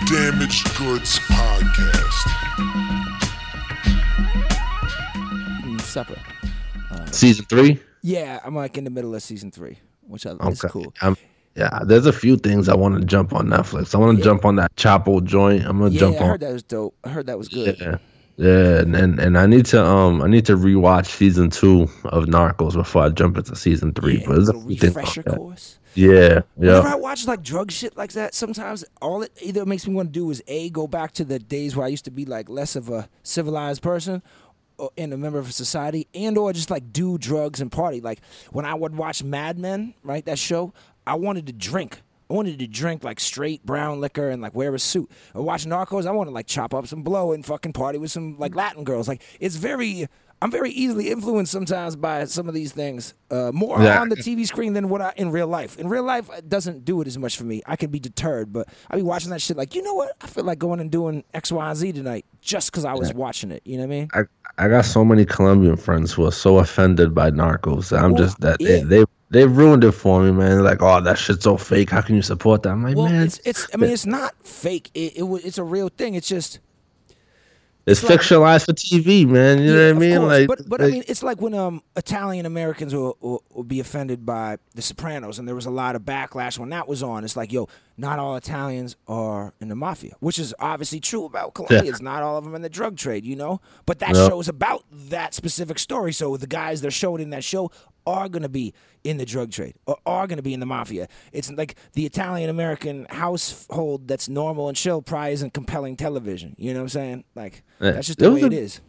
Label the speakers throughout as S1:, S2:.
S1: The Damaged Goods Podcast.
S2: eating supper.
S3: Season three.
S2: Yeah, I'm like in the middle of season three, which I, is
S3: Okay.
S2: cool.
S3: Um, yeah, there's a few things I want to jump on Netflix. I want to
S2: Yeah.
S3: jump on that Chapo joint. I'm gonna
S2: Yeah,
S3: jump
S2: I
S3: on.
S2: I heard that was dope. I heard that was good.
S3: Yeah, yeah, and, and and I need to um I need to rewatch season two of Narcos before I jump into season three.
S2: Yeah,
S3: but there's a
S2: little
S3: few
S2: refresher course.
S3: Yeah,
S2: Whenever I watch like drug shit like that, sometimes all it either makes me want to do is a go back to the days where I used to be like less of a civilized person or, and a member of a society, and or just like do drugs and party. Like when I would watch Mad Men, right, that show, I wanted to drink. I wanted to drink like straight brown liquor and like wear a suit. Or watch Narcos, I want to like chop up some blow and fucking party with some like Latin girls. Like it's very. I'm very easily influenced sometimes by some of these things, uh, more
S3: Yeah.
S2: on the TV screen than what I in real life. In real life, it doesn't do it as much for me. I can be deterred, but I be watching that shit like, you know what? I feel like going and doing X, Y, and Z tonight just because I was watching it. You know what I mean?
S3: I I got so many Colombian friends who are so offended by Narcos. I'm
S2: Well,
S3: just that
S2: yeah.
S3: they they they ruined it for me, man. Like, oh, that shit's so fake. How can you support that? I'm like,
S2: Well,
S3: man,
S2: it's it's. I mean, it's not fake. It, it it's a real thing. It's just
S3: it's
S2: like-
S3: fictionalized for TV, man. You know what I mean?
S2: course.
S3: Like,
S2: but but I mean, it's like when um Italian Americans will, will will be offended by The Sopranos, and there was a lot of backlash when that was on. It's like, yo, not all Italians are in the mafia, which is obviously true about Colombians. Not all of them in the drug trade, you know. But that
S3: Yep.
S2: show is about that specific story. So the guys they're showing in that show are going to be in the drug trade or are going to be in the mafia. It's like the Italian American household that's normal and chill probably isn't compelling television. You know what I'm saying? Like that's just
S3: It
S2: the way
S3: a-
S2: it is.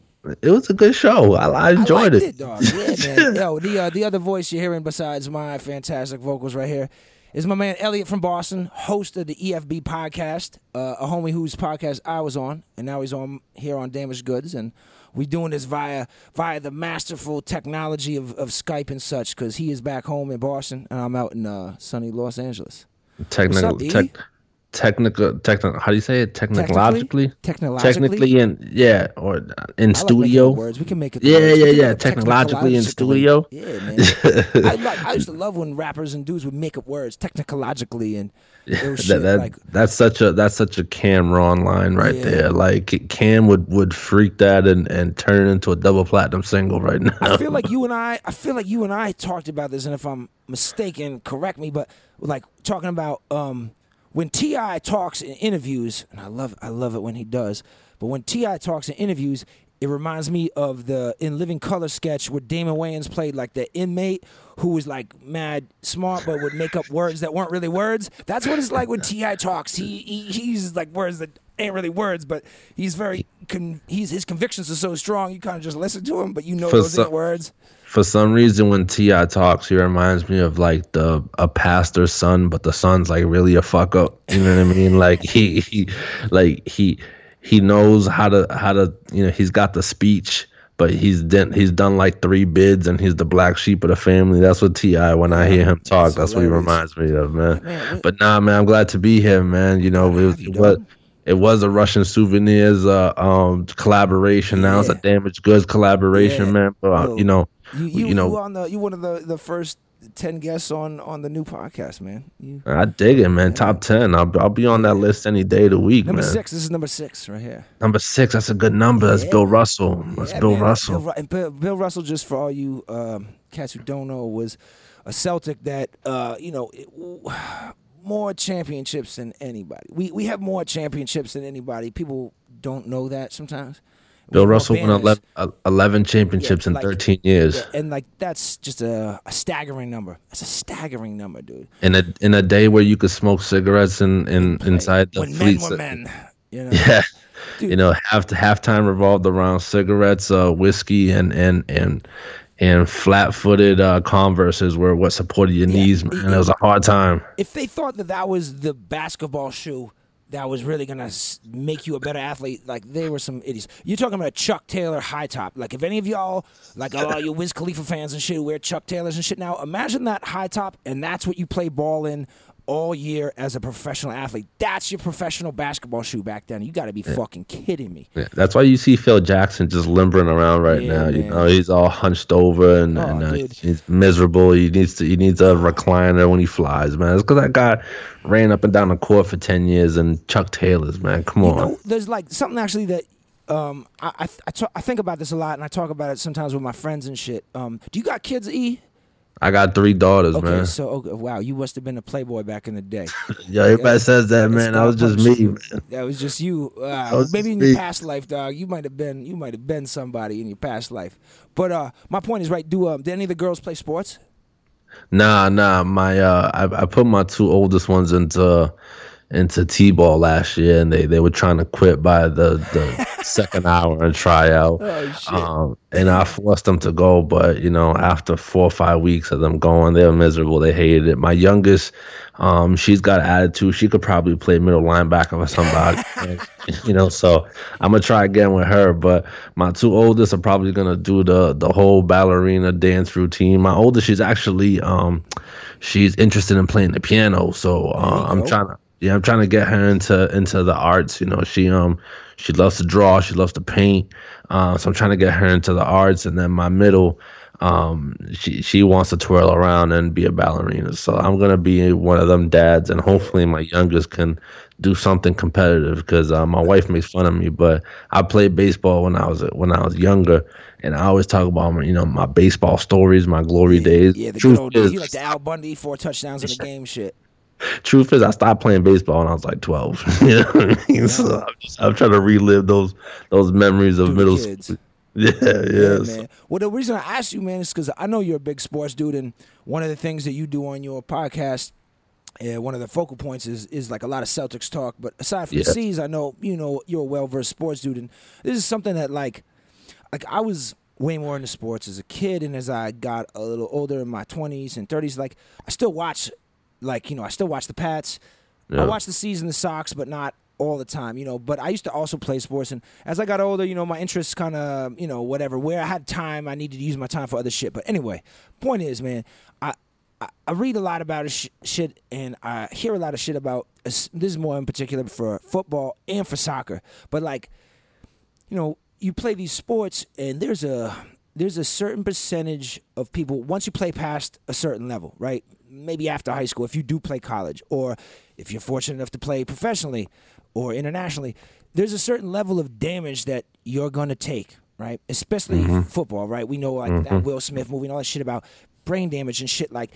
S3: it was a good show. I, I enjoyed
S2: I
S3: it.
S2: liked dog. Yeah, man. Yo, the uh, the other voice you're hearing besides my fantastic vocals right here is my man Elliot from Boston, host of the EFB podcast, uh, a homie whose podcast I was on, and now he's on here on Damaged Goods, and we doing this via via the masterful technology of, of Skype and such, because he is back home in Boston, and I'm out in uh, sunny Los Angeles.
S3: technical,
S2: up,
S3: tech, technical, technical. How do you say it? Technologically,
S2: Technologically?
S3: technically, in yeah, or in
S2: I like
S3: studio.
S2: up words. We can make it. the
S3: Yeah, yeah, yeah. Technologically in studio.
S2: Yeah, man. I, like, I used to love when rappers and dudes would make up words technologically and was
S3: that, that
S2: like
S3: that's such a that's such a Cam'ron line right
S2: Yeah.
S3: there. Like Cam would would freak that and and turn it into a double platinum single right now.
S2: I feel like you and I I feel like you and I talked about this and if I'm mistaken correct me but like talking about um when T.I. talks in interviews and I love I love it when he does but when T.I. talks in interviews it reminds me of the in Living Color sketch where Damon Wayans played like the inmate who was like mad smart but would make up words that weren't really words. That's what it's like when T.I. talks. He, he he uses like words that ain't really words, but he's very con- he's his convictions are so strong. You kind of just listen to him, but you know
S3: For
S2: those ain't
S3: some-
S2: words.
S3: For some reason, when T.I. talks, he reminds me of like the a pastor's son, but the son's like really a fuck up. You know what I mean? Like he he like he he knows how to how to you know he's got the speech. But he's done he's done like three bids and he's the black sheep of the family. That's what Ti. When I hear him talk, that's what he reminds me of, man.
S2: Man,
S3: But nah, man, I'm glad to be here, man. You know, it was, it was it was a Russian souvenirs uh, um collaboration. Now it's a damaged goods collaboration,
S2: Yeah.
S3: man. But uh, you know,
S2: You you,
S3: you know,
S2: you on the you one of the the first ten guests on on the new podcast, man. You,
S3: I dig it, man. Top ten. I'll I'll be on that list any day of the week,
S2: number
S3: man.
S2: six. This is number six right here.
S3: Number six. That's a good number. That's
S2: Yeah.
S3: Bill Russell. That's
S2: Yeah,
S3: Bill
S2: man,
S3: Russell.
S2: Bill, and Bill, Bill Russell, just for all you um, cats who don't know, was a Celtic that uh, you know it, more championships than anybody. We we have more championships than anybody. People don't know that sometimes.
S3: Bill Russell won
S2: banners.
S3: 11, uh, 11 championships in
S2: like-
S3: 13 years.
S2: Yeah, and like that's just a, a staggering number. That's a staggering number, dude.
S3: In a in a day where you could smoke cigarettes in, in inside the
S2: when men were men, you know.
S3: Yeah.
S2: Dude.
S3: You know, half halftime revolved around cigarettes, uh, whiskey, and and and and flat-footed uh, Converses were what supported your knees, man. It was a hard time.
S2: if they thought that that was the basketball shoe that was really gonna make you a better athlete, like they were some idiots. You're talking about a Chuck Taylor high top. Like if any of y'all, like a lot of you Wiz Khalifa fans and shit, wear Chuck Taylors and shit now, imagine that high top, and that's what you play ball in all year as a professional athlete. That's your professional basketball shoe back then. You got to be fucking kidding me.
S3: Yeah, that's why you see Phil Jackson just limbering around right
S2: Yeah,
S3: now. You know, he's all hunched over and,
S2: Oh,
S3: and uh, he's miserable. He needs to he needs a recliner when he flies, man. It's because that guy ran up and down the court for ten years and Chuck Taylors, man. Come
S2: You
S3: on.
S2: know, there's like something actually that um, I I, I, ta- I think about this a lot, and I talk about it sometimes with my friends and shit. Um, do you got kids, E?
S3: I got three daughters,
S2: Okay,
S3: man.
S2: so okay, wow, you must have been a playboy back in the day.
S3: Yeah, everybody says that, man. That was just me, man.
S2: That was just you. Uh,
S3: was
S2: maybe in your
S3: me.
S2: past life, dog. You might have been. You might have been somebody in your past life. But uh, my point is, right? Do um, did any of the girls play sports?
S3: Nah, nah. My uh, I, I put my two oldest ones into into t-ball last year, and they, they were trying to quit by the, the second hour and try out.
S2: Oh shit!
S3: Um, and I forced them to go, but you know, after four or five weeks of them going, they were miserable. They hated it. My youngest, um, she's got attitude. She could probably play middle linebacker for somebody, you know. So I'm gonna try again with her. But my two oldest are probably gonna do the the whole ballerina dance routine. My oldest, she's actually um, she's interested in playing the piano. So uh, I'm trying to yeah, I'm trying to get her into into the arts. You know, she um she loves to draw, she loves to paint. Uh, so I'm trying to get her into the arts. And then my middle, um, she she wants to twirl around and be a ballerina. So I'm gonna be one of them dads, and hopefully my youngest can do something competitive because uh, my wife makes fun of me. But I played baseball when I was when I was younger. And I always talk about my, you know, my baseball stories, my glory days.
S2: yeah, the
S3: Truth
S2: good old
S3: is,
S2: you like the Al Bundy four touchdowns in the game shit.
S3: Truth is, I stopped playing baseball when I was like 12. you know what I mean? So I'm, just, I'm trying to relive those those memories of
S2: the
S3: middle school. Yeah, yeah.
S2: Yeah,
S3: so-
S2: man. Well, the reason I asked you, man, is because I know you're a big sports dude, and one of the things that you do on your podcast, uh, one of the focal points is is like a lot of Celtics talk. But aside from the
S3: Yeah.
S2: C's, I know you know you're a well versed sports dude, and this is something that like, like I was way more into sports as a kid, and as I got a little older in my 20s and 30s, like I still watch, like you know, I still watch the Pats. I watch the and the Sox, but not all the time, you know. But I used to also play sports, and as I got older, you know, my interests kind of, you know, whatever. Where I had time, I needed to use my time for other shit. But anyway, point is, man, I I, I read a lot about sh- shit, and I hear a lot of shit about. This is more in particular for football and for soccer, but like you know, you play these sports and there's a there's a certain percentage of people once you play past a certain level, right? Maybe after high school, if you do play college, or if you're fortunate enough to play professionally or internationally, there's a certain level of damage that you're gonna take, right? Especially football, right? We know like that Will Smith movie and all that shit about brain damage and shit. Like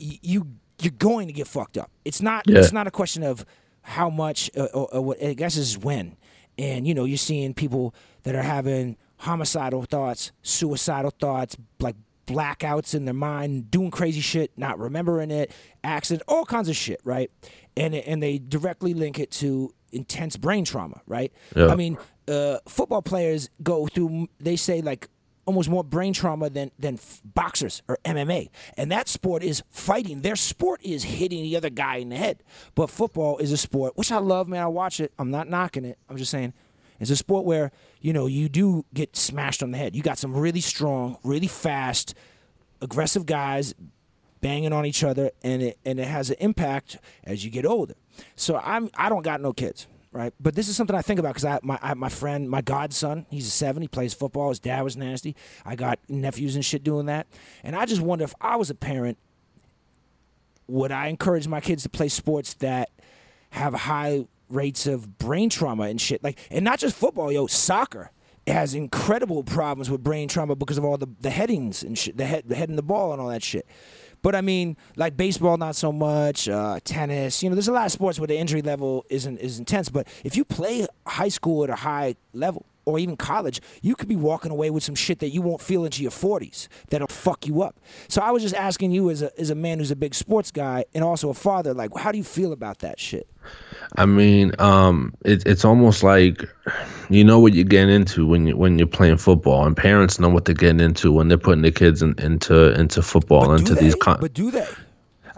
S2: y- you, you're going to get fucked up. It's not.
S3: Yeah.
S2: It's not a question of how much uh, or, or what. I guess is when. And you know, you're seeing people that are having homicidal thoughts, suicidal thoughts, like blackouts in their mind, doing crazy shit, not remembering it, accident, all kinds of shit, right? And and they directly link it to intense brain trauma, right?
S3: Yeah.
S2: I mean, uh, football players go through. They say like almost more brain trauma than than f- boxers or MMA. And that sport is fighting. Their sport is hitting the other guy in the head. But football is a sport which I love, man. I watch it. I'm not knocking it. I'm just saying it's a sport where, you know, you do get smashed on the head. You got some really strong, really fast, aggressive guys banging on each other and it and it has an impact as you get older. So I'm I don't got no kids, right? But this is something I think about because I my I, my friend my godson he's a seven he plays football his dad was nasty I got nephews and shit doing that and I just wonder if I was a parent would I encourage my kids to play sports that have a high rates of brain trauma and shit like and not just football yo soccer has incredible problems with brain trauma because of all the, the headings and shit the head the head and the ball and all that shit but I mean, like baseball, not so much. Uh, tennis, you know, there's a lot of sports where the injury level isn't is intense. But if you play high school at a high level, or even college, you could be walking away with some shit that you won't feel into your 40s that'll fuck you up. So I was just asking you, as a as a man who's a big sports guy and also a father, like, how do you feel about that shit?
S3: I mean, um, it, it's almost like you know what you're getting into when you when you're playing football, and parents know what they're getting into when they're putting their kids in, into into football,
S2: But
S3: into these. Con-
S2: but do they?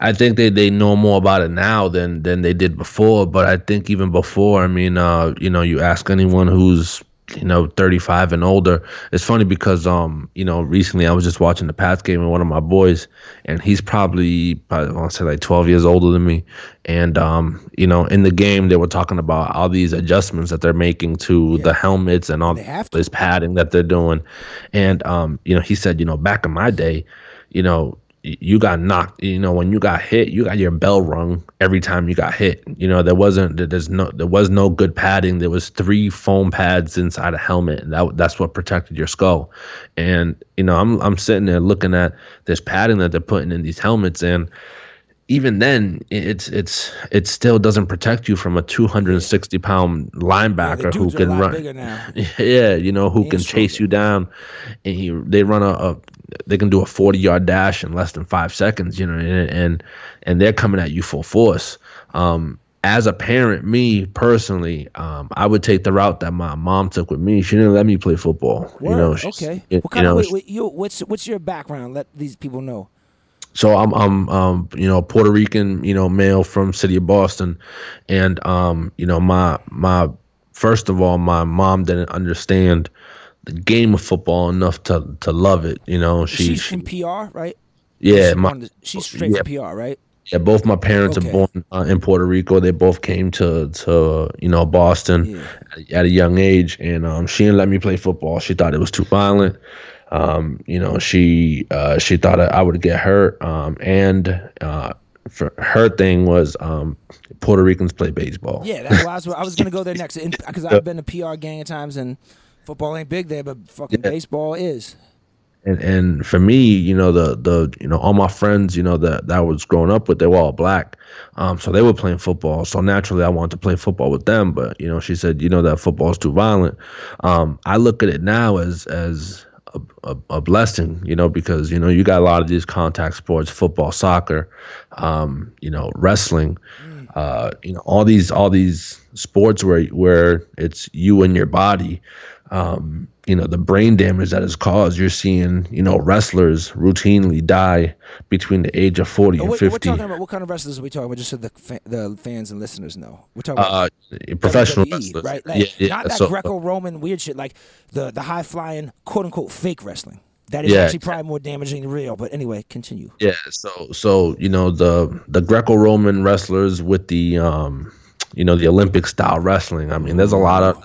S3: I think they, they know more about it now than than they did before. But I think even before, I mean, uh, you know, you ask anyone who's you know 35 and older it's funny because um you know recently i was just watching the pats game with one of my boys and he's probably, probably i want to say like 12 years older than me and um you know in the game they were talking about all these adjustments that they're making to
S2: Yeah.
S3: the helmets and all
S2: They have to.
S3: this padding that they're doing and um you know he said you know back in my day you know you got knocked you know when you got hit you got your bell rung every time you got hit. You know there wasn't there- there's no there was no good padding. There was three foam pads inside a helmet and that that's what protected your skull. And you know i'm i'm sitting there looking at this padding that they're putting in these helmets and even then it's it's it still doesn't protect you from a 260 pound
S2: Yeah,
S3: linebacker who
S2: are a
S3: can run
S2: now.
S3: yeah, you know, who can chase you down, and he they run a, a they can do a forty yard dash in less than five seconds, you know, and and, and they're coming at you full force. Um, as a parent, me personally, um, I would take the route that my mom took with me. She didn't let me play football.
S2: Word.
S3: You know,
S2: okay.
S3: You,
S2: what kind
S3: know,
S2: of wait, wait, you, what's what's your background? Let these people know.
S3: So I'm I'm um you know Puerto Rican you know male from city of Boston, and um you know my my first of all my mom didn't understand the game of football enough to to love it. You know she,
S2: She's
S3: she
S2: from PR, right?
S3: yeah
S2: She's,
S3: my
S2: to- she's straight
S3: yeah.
S2: from PR, right?
S3: yeah both my parents
S2: Okay.
S3: are born uh, in Puerto Rico. They both came to to you know Boston
S2: Yeah.
S3: at a young age, and um, she didn't let me play football. She thought it was too violent. Um, you know, she uh, she thought I would get hurt. Um, and uh, for her thing was um, Puerto Ricans play baseball.
S2: Yeah, that's why I was, I was gonna go there next because I've been to PR gang of times and football ain't big there, but fucking
S3: Yeah.
S2: baseball is.
S3: and and for me, you know, the the you know all my friends, you know that that I was growing up with, they were all black, um, so they were playing football. So naturally, I wanted to play football with them. But you know, she said, you know, that football is too violent. Um, I look at it now as as a, a, a blessing, you know, because you know you got a lot of these contact sports, football, soccer, um, you know, wrestling, uh, you know, all these all these sports where where it's you and your body um, you know, the brain damage that is caused. You're seeing, you know, wrestlers routinely die between the age of 40
S2: Oh,
S3: and
S2: wait, we're
S3: 50.
S2: talking about what kind of wrestlers are we talking about? Just so the fa- the fans and listeners know. We're talking about
S3: uh, professional
S2: WWE,
S3: wrestlers.
S2: right? Like,
S3: yeah, yeah.
S2: Not that
S3: so,
S2: Greco-Roman weird shit, like the the high flying quote unquote fake wrestling. That is
S3: Yeah.
S2: actually probably more damaging than real. But anyway, continue.
S3: yeah, so so you know the the Greco-Roman wrestlers with the um, you know, the Olympic style wrestling. I mean, there's a lot of,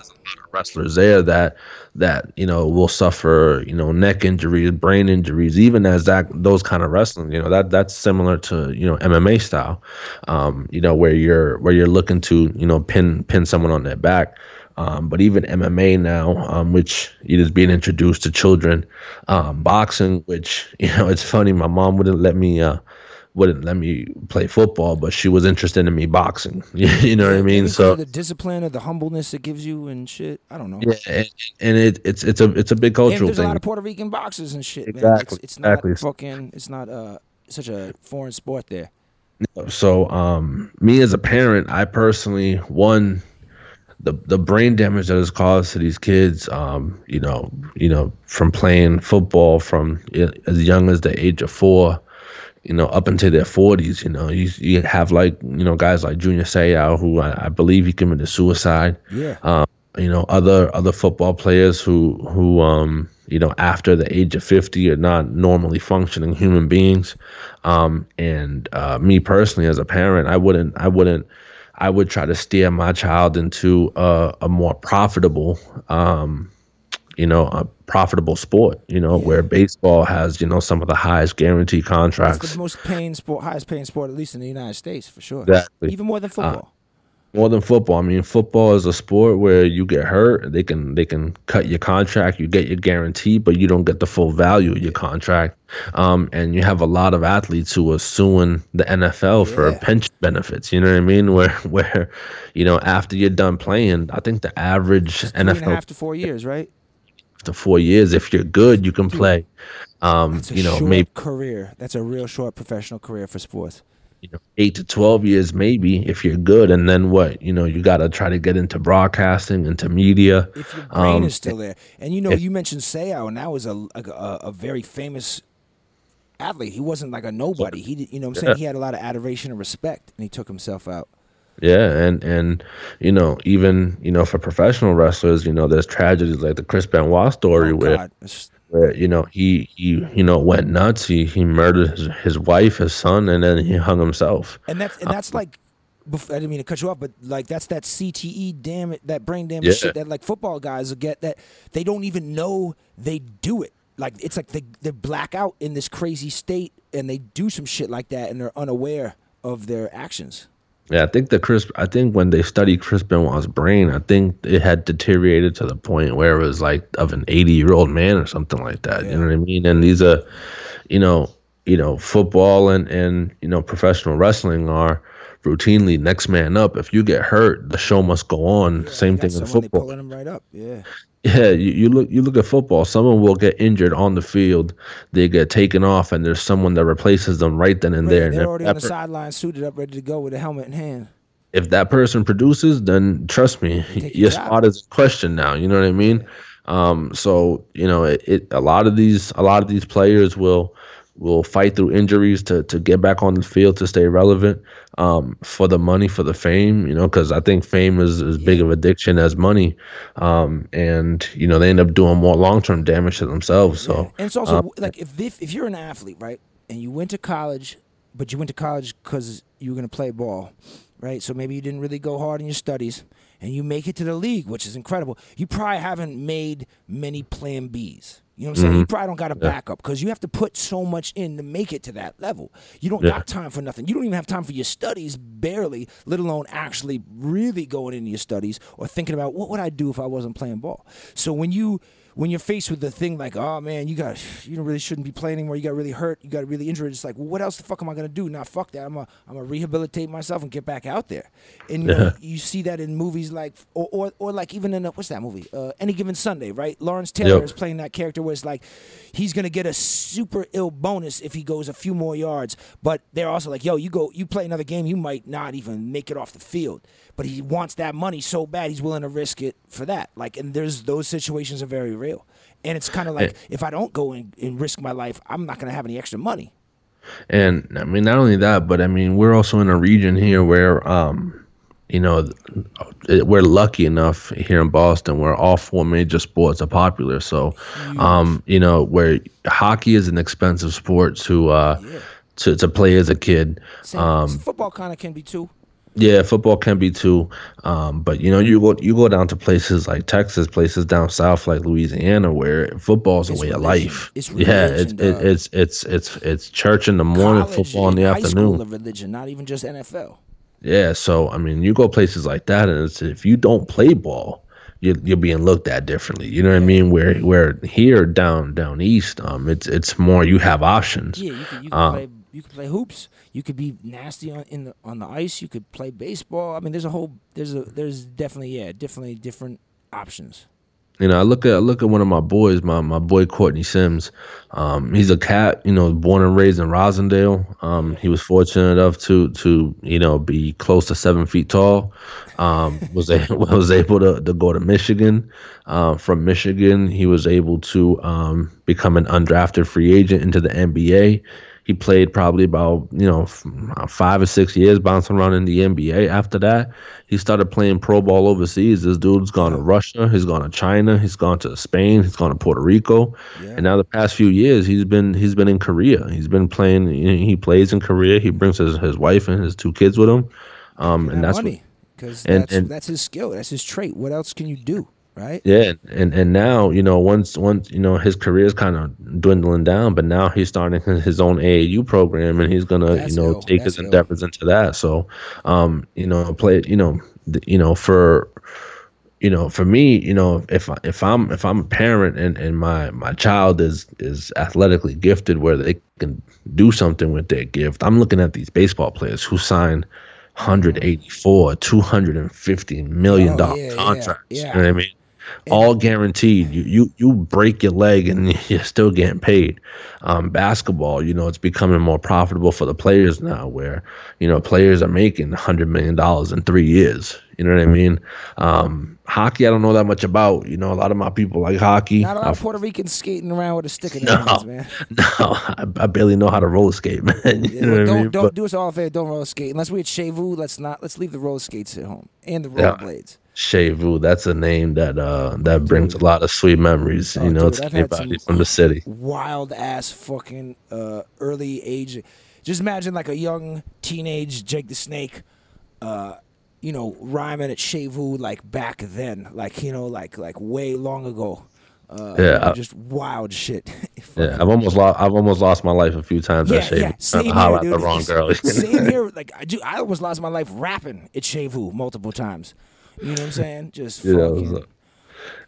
S3: wrestlers there that that you know will suffer you know neck injuries, brain injuries, even as that those kind of wrestling. You know that that's similar to you know MMA style. Um, you know where you're where you're looking to you know pin pin someone on their back. Um, but even MMA now, um, which it is being introduced to children, um, boxing, which you know it's funny. My mom wouldn't let me. Uh, wouldn't let me play football, but she was interested in me boxing. you know what I mean? So
S2: the discipline or the humbleness it gives you and shit. I don't know.
S3: yeah, and, and it, it's it's a it's a big
S2: And
S3: cultural
S2: there's a lot of Puerto Rican boxers and shit, man.
S3: Exactly,
S2: It's, it's not
S3: exactly.
S2: fucking. It's not uh such a foreign sport there.
S3: so um me as a parent i personally one the the brain damage that is caused to these kids um you know you know from playing football from as young as the age of four you know up into their 40s you know you you have like you know guys like junior Seau who I, I believe he committed suicide
S2: Yeah.
S3: um, you know other other football players who who um you know after the age of 50 are not normally functioning human beings um and uh me personally as a parent i wouldn't i wouldn't i would try to steer my child into a, a more profitable um you know a profitable sport you know where baseball has you know some of the highest guarantee
S2: It's
S3: contracts
S2: the most paying sport, highest paying sport, at least in the United States, for sure.
S3: Exactly.
S2: Even more than football.
S3: more than football. I mean, football is a sport where you get hurt, they can they can cut your contract, you get your guarantee, but you don't get the full value of your contract. Um, and you have a lot of athletes who are suing the NFL for pension benefits. You know what I mean? Where where, you know, after you're done playing, I think the average
S2: Three and a
S3: NFL
S2: half to four years, right?
S3: After four years, if you're good, you can play. Um, you know, maybe
S2: career. That's a real short professional career for sports.
S3: you know, eight to 12 years, maybe, if you're good. And then what? You know, you got to try to get into broadcasting, into media.
S2: If your brain
S3: Um,
S2: is still there, and you know, you mentioned Seau, and that was a a, a very famous athlete. He wasn't like a nobody. He, you know, what I'm saying he had a lot of adoration and respect, and he took himself out.
S3: Yeah, and and you know even you know for professional wrestlers, you know there's tragedies like the Chris Benoit story
S2: Oh,
S3: where where you know he he you know went nuts. He he murdered his, his wife, his son, and then he hung himself.
S2: And that's and that's um, like, I didn't mean to cut you off, but like that's that CTE damn it, that brain damage
S3: Yeah.
S2: shit that like football guys will get that they don't even know they do it. Like it's like they they black out in this crazy state and they do some shit like that and they're unaware of their actions.
S3: Yeah, I think the Chris. I think when they studied Chris Benoit's brain, I think it had deteriorated to the point where it was like of an eighty-year-old man or something like that. You know what I mean? And these are, you know, you know, football and and you know, professional wrestling are routinely next man up. If you get hurt, the show must go on. Same thing in football.
S2: pulling them right up. Yeah.
S3: Yeah, you, you look you look at football. Someone will get injured on the field. They get taken off, and there's someone that replaces them right then and
S2: Right,
S3: there. And
S2: they're
S3: if
S2: already on the
S3: per-
S2: sideline, suited up, ready to go with a helmet in hand.
S3: if that person produces, then trust me, your spot is in question now. You know what I mean? Um, so you know, it, it a lot of these a lot of these players will will fight through injuries to to get back on the field to stay relevant um, for the money for the fame. You know, because I think fame is as big of addiction as money, um, and you know they end up doing more long term damage to themselves. So
S2: And it's also
S3: um,
S2: like if, if if you're an athlete, right, and you went to college, but you went to college because you were going to play ball, right? So maybe you didn't really go hard in your studies, and you make it to the league, which is incredible. You probably haven't made many Plan Bs. You know what I'm saying?
S3: Mm-hmm.
S2: You probably don't got a backup because you have to put so much in to make it to that level. You don't
S3: Yeah.
S2: got time for nothing. You don't even have time for your studies, barely, let alone actually really going into your studies or thinking about what would I do if I wasn't playing ball. So when you when you're faced with the thing like, oh man, you got you really shouldn't be playing anymore. You got really hurt. You got really injured. It's like, well, what else the fuck am I gonna do? Nah, fuck that. I'm gonna I'm gonna rehabilitate myself and get back out there. And you, know, you see that in movies like, or or, or like even in a, what's that movie? Uh, Any Given Sunday, right? Lawrence Taylor
S3: Yep.
S2: is playing that character where it's like he's gonna get a super ill bonus if he goes a few more yards. But they're also like, yo, you go, you play another game, you might not even make it off the field. But he wants that money so bad, he's willing to risk it for that. Like, and there's those situations are very real. And it's kind of like if I don't go and, and risk my life, I'm not gonna have any extra money.
S3: And I mean, not only that, but I mean, we're also in a region here where, um, you know, we're lucky enough here in Boston where all four major sports are popular. So, um, you know, where hockey is an expensive sport to uh, to to play as a kid.
S2: Same,
S3: Um,
S2: football kind of can be too.
S3: Yeah, football can be too, um, but you know, you go you go down to places like Texas, places down south like Louisiana, where football's a
S2: It's
S3: way of life.
S2: It's
S3: yeah, it's it, it's it's it's it's church in the morning,
S2: College
S3: football in the afternoon.
S2: religion, not even just NFL.
S3: Yeah, so I mean, you go places like that, and it's, if you don't play ball, you, you're being looked at differently. You know what I mean? Where where here down down east, um, it's it's more you have options.
S2: Yeah, you could you could
S3: Um,
S2: play you could play hoops. You could be nasty on in the on the ice. You could play baseball. I mean, there's a whole there's a there's definitely yeah definitely different options.
S3: You know, I look at I look at one of my boys, my my boy Courtney Sims. Um, he's a cat. You know, born and raised in Roslindale. Um, he was fortunate enough to to you know be close to seven feet tall. Um, was a, was able to to go to Michigan. Uh, from Michigan, he was able to um, become an undrafted free agent into the NBA. He played probably about you know uh, five or six years, bouncing around in the NBA. After that, he started playing pro ball overseas. This dude's gone to Russia, he's gone to China, he's gone to Spain, he's gone to Puerto Rico, and now the past few years he's been he's been in Korea. He's been playing. He plays in Korea. He brings his, his wife and his two kids with him, um, and that's
S2: money because
S3: and-
S2: that's
S3: and-
S2: that's his skill. That's his trait. What else can you do? Right?
S3: Yeah, and and now you know once once you know his career is kind of dwindling down, but now he's starting his own AAU program, and he's gonna
S2: That's
S3: you know
S2: ill.
S3: take
S2: That's
S3: his
S2: ill.
S3: endeavors into that. So, um, you know, play you know, th- you know for you know for me, you know, if I- if I'm if I'm a parent and and my my child is is athletically gifted where they can do something with their gift, I'm looking at these baseball players who sign. 184 250 million
S2: Oh,
S3: dollar
S2: yeah, yeah,
S3: contracts
S2: yeah.
S3: you know what i mean all guaranteed. You you you break your leg and you're still getting paid. Um, basketball, you know, it's becoming more profitable for the players now, where you know players are making hundred million dollars in three years. You know what I mean? Um, hockey, I don't know that much about. You know, a lot of my people like hockey.
S2: Not a lot of Puerto Ricans skating around with a stick in their hands, man.
S3: no, I, I barely know how to roller skate, man. You
S2: Yeah,
S3: know
S2: well,
S3: what I
S2: don't
S3: mean?
S2: don't
S3: But-
S2: do us all a favor. Don't roller skate unless we're at Chez Vous. Let's not. Let's leave the roller skates at home and the
S3: Yeah.
S2: rollerblades.
S3: Chez Vous, that's a name that uh that brings a lot of sweet memories,
S2: Oh,
S3: know,
S2: dude,
S3: to
S2: I've
S3: anybody from the city.
S2: Wild ass fucking uh, early age. Just imagine like a young teenage Jake the Snake. Uh, you know, rhyming at Chez Vous like back then, like you know, like like way long ago. Uh,
S3: Yeah, I-
S2: just wild shit.
S3: Yeah, I've almost lost I've almost lost my life a few times
S2: Yeah,
S3: at Chez
S2: Vous.
S3: yeah.
S2: Same here,
S3: at
S2: dude.
S3: the wrong girl.
S2: Same here. Like I do. I almost lost my life rapping at Chez Vous multiple times. You know what I'm saying? Just
S3: know,
S2: fucking.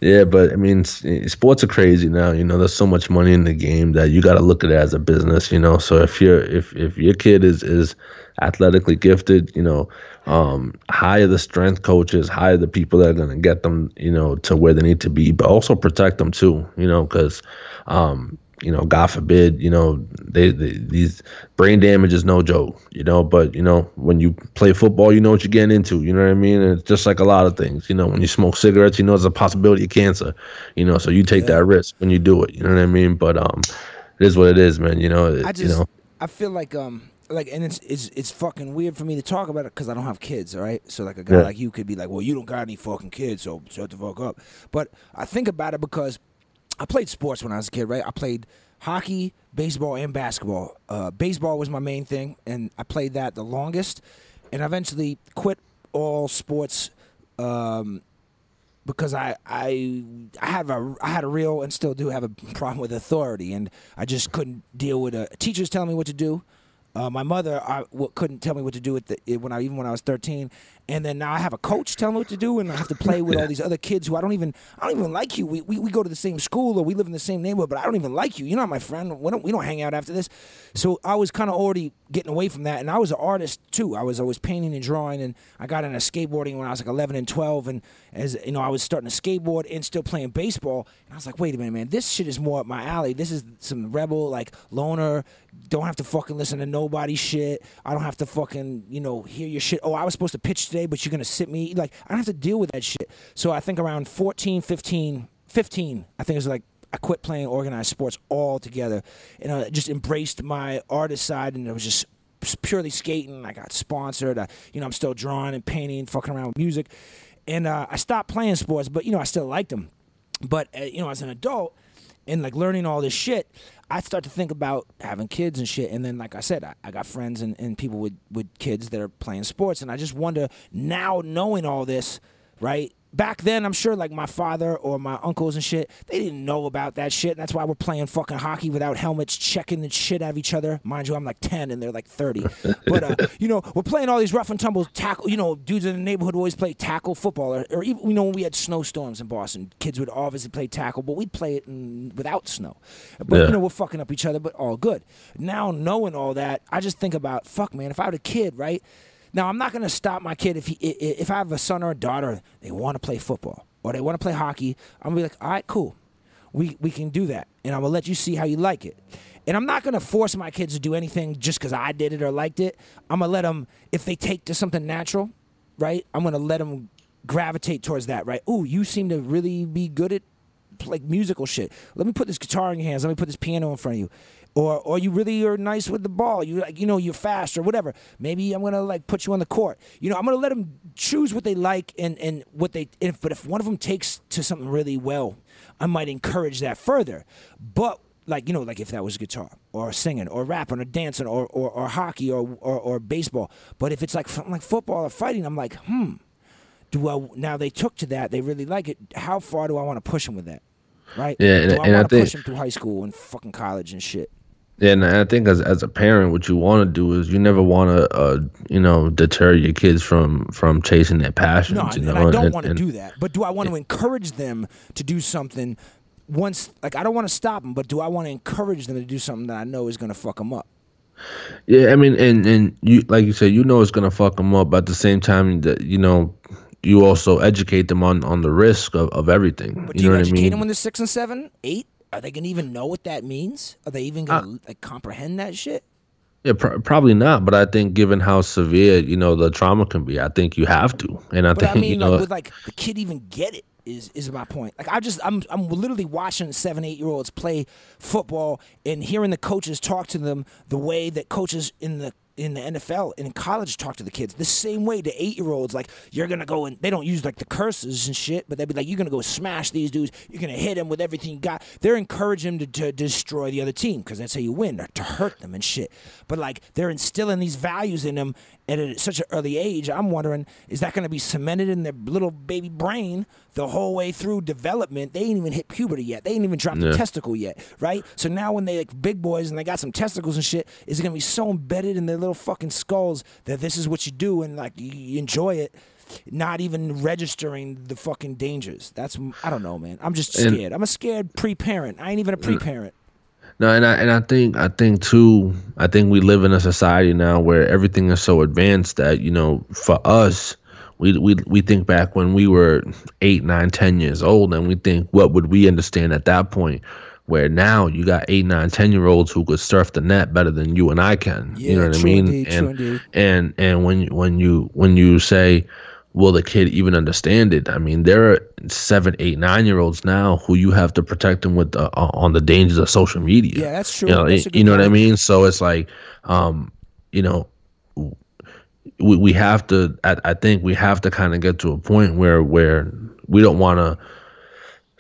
S3: Yeah, but I mean, sports are crazy now. You know, there's so much money in the game that you got to look at it as a business. You know, so if you're if if your kid is is athletically gifted, you know, um, hire the strength coaches, hire the people that are going to get them, you know, to where they need to be, but also protect them too. You know, because um, you know, God forbid, you know, they, they these brain damage is no joke, you know. But you know, when you play football, you know what you're getting into. You know what I mean? And it's just like a lot of things. You know, when you smoke cigarettes, you know there's a possibility of cancer. You know, so you take that risk when you do it. You know what I mean? But um, it is what it is, man. You know, it,
S2: I just
S3: you know,
S2: I feel like um like and it's it's it's fucking weird for me to talk about it because I don't have kids, all right. So like a guy
S3: Yeah.
S2: like you could be like, well, you don't got any fucking kids, so shut the fuck up. But I think about it because I played sports when I was a kid, right? I played hockey, baseball, and basketball. Uh, baseball was my main thing, and I played that the longest. And I eventually quit all sports um, because I I I have a I had a real and still do have a problem with authority, and I just couldn't deal with uh, teachers telling me what to do. Uh, my mother I, w- couldn't tell me what to do with the, it when I even when I was 13, and then now I have a coach telling me what to do, and I have to play with all these other kids who I don't even I don't even like you. We, we, we go to the same school or we live in the same neighborhood, but I don't even like you. You're not my friend. We don't we don't hang out after this. So I was kind of already getting away from that, and I was an artist too. I was always painting and drawing, and I got into skateboarding when I was like 11 and 12, and as you know, I was starting to skateboard and still playing baseball. And I was like, wait a minute, man, this shit is more up my alley. This is some rebel like loner. Don't have to fucking listen to nobody shit. I don't have to fucking you know hear your shit. Oh, I was supposed to pitch today, but you're gonna sit me like I don't have to deal with that shit. So I think around 14, 15, 15, I think it was like I quit playing organized sports altogether, and I just embraced my artist side, and it was just purely skating. I got sponsored. I, you know, I'm still drawing and painting, fucking around with music, and uh, I stopped playing sports, but you know, I still liked them. But uh, you know, as an adult and like learning all this shit, I start to think about having kids and shit. And then, like I said, I, I got friends and, and people with with kids that are playing sports, and I just wonder now, knowing all this, right? Back then, I'm sure like my father or my uncles and shit, they didn't know about that shit. And that's why we're playing fucking hockey without helmets, checking the shit out of each other. Mind you, I'm like 10 and they're like 30. But, uh, you know, we're playing all these rough and tumble tackle. You know, dudes in the neighborhood always play tackle football. Or, or even, you know, when we had snowstorms in Boston, kids would obviously play tackle, but we'd play it in, without snow. But,
S3: Yeah.
S2: you know, we're fucking up each other, but all good. Now, knowing all that, I just think about, fuck, man, if I had a kid, right? Now, I'm not going to stop my kid if he, if I have a son or a daughter, they want to play football or they want to play hockey. I'm to be like, all right, cool. We, we can do that. And I'm to let you see how you like it. And I'm not to force my kids to do anything just because I did it or liked it. I'm to let them, if they take to something natural, right? I'm to let them gravitate towards that, right? Ooh, you seem to really be good at like musical shit. Let me put this guitar in your hands. Let me put this piano in front of you. Or, or you really are nice with the ball. You like, you know, you're fast or whatever. Maybe I'm gonna like put you on the court. You know, I'm gonna let them choose what they like and and what they. If, but if one of them takes to something really well, I might encourage that further. But like you know, like if that was guitar or singing or rapping or dancing or or, or hockey or, or or baseball. But if it's like something like football or fighting, I'm like, hmm do I now they took to that they really like it how far do I want to push them with that right
S3: Yeah, and-
S2: do I
S3: and I
S2: want to
S3: think-
S2: push them through high school and fucking college and shit
S3: and I think as as a parent, what you want to do is you never want to, uh, you know, deter your kids from from chasing their passions.
S2: no
S3: you
S2: and,
S3: know,
S2: I don't want to do that but do I want to encourage them to do something once like I don't want to stop them but do I want to encourage them to do something that I know is going to fuck them up
S3: Yeah, I mean, and and you like you said, you know it's gonna fuck them up. But at the same time, that you know, you also educate them on on the risk of, of everything.
S2: But
S3: you
S2: do
S3: know
S2: you
S3: what I
S2: educate
S3: mean?
S2: them when they're six and seven, eight? Are they gonna even know what that means? Are they even
S3: Uh,
S2: gonna like comprehend that shit?
S3: Yeah, pr- probably not. But I think, given how severe you know the trauma can be, I think you have to. And I
S2: But
S3: think
S2: I mean,
S3: you know,
S2: would like the kid even get it? Is is my point? Like I just I'm I'm literally watching seven eight year olds play football and hearing the coaches talk to them the way that coaches in the in the NFL and in college talk to the kids the same way to eight year olds like you're gonna go and they don't use like the curses and shit but they'd be like you're gonna go smash these dudes. You're gonna hit them with everything you got. They're encouraging them to, to destroy the other team because that's how you win or to hurt them and shit. But like they're instilling these values in them at such an early age I'm wondering is that gonna be cemented in their little baby brain the whole way through development? They ain't even hit puberty yet. They ain't even dropped the
S3: Yeah.
S2: testicle yet right? So now when they like big boys and they got some testicles and shit is it gonna be so embedded in their little fucking skulls that this is what you do and like you, enjoy it not even registering the fucking dangers? That's i don't know man. I'm just
S3: And-
S2: scared. I'm a scared pre-parent. I ain't even a pre-parent
S3: No, and I and I think I think too. I think we live in a society now where everything is so advanced that you know, for us, we we we think back when we were eight, nine, ten years old, and we think, what would we understand at that point? Where now you got eight, nine, ten year olds who could surf the net better than you and I can. you know what I mean?
S2: indeed,
S3: and and and when when you when you say will the kid even understand it? I mean there are seven eight nine year olds now who you have to protect them with uh, on the dangers of social media.
S2: Yeah, that's true.
S3: you know, you know what i mean? So it's like um you know we, we have to I, I think we have to kind of get to a point where where we don't want to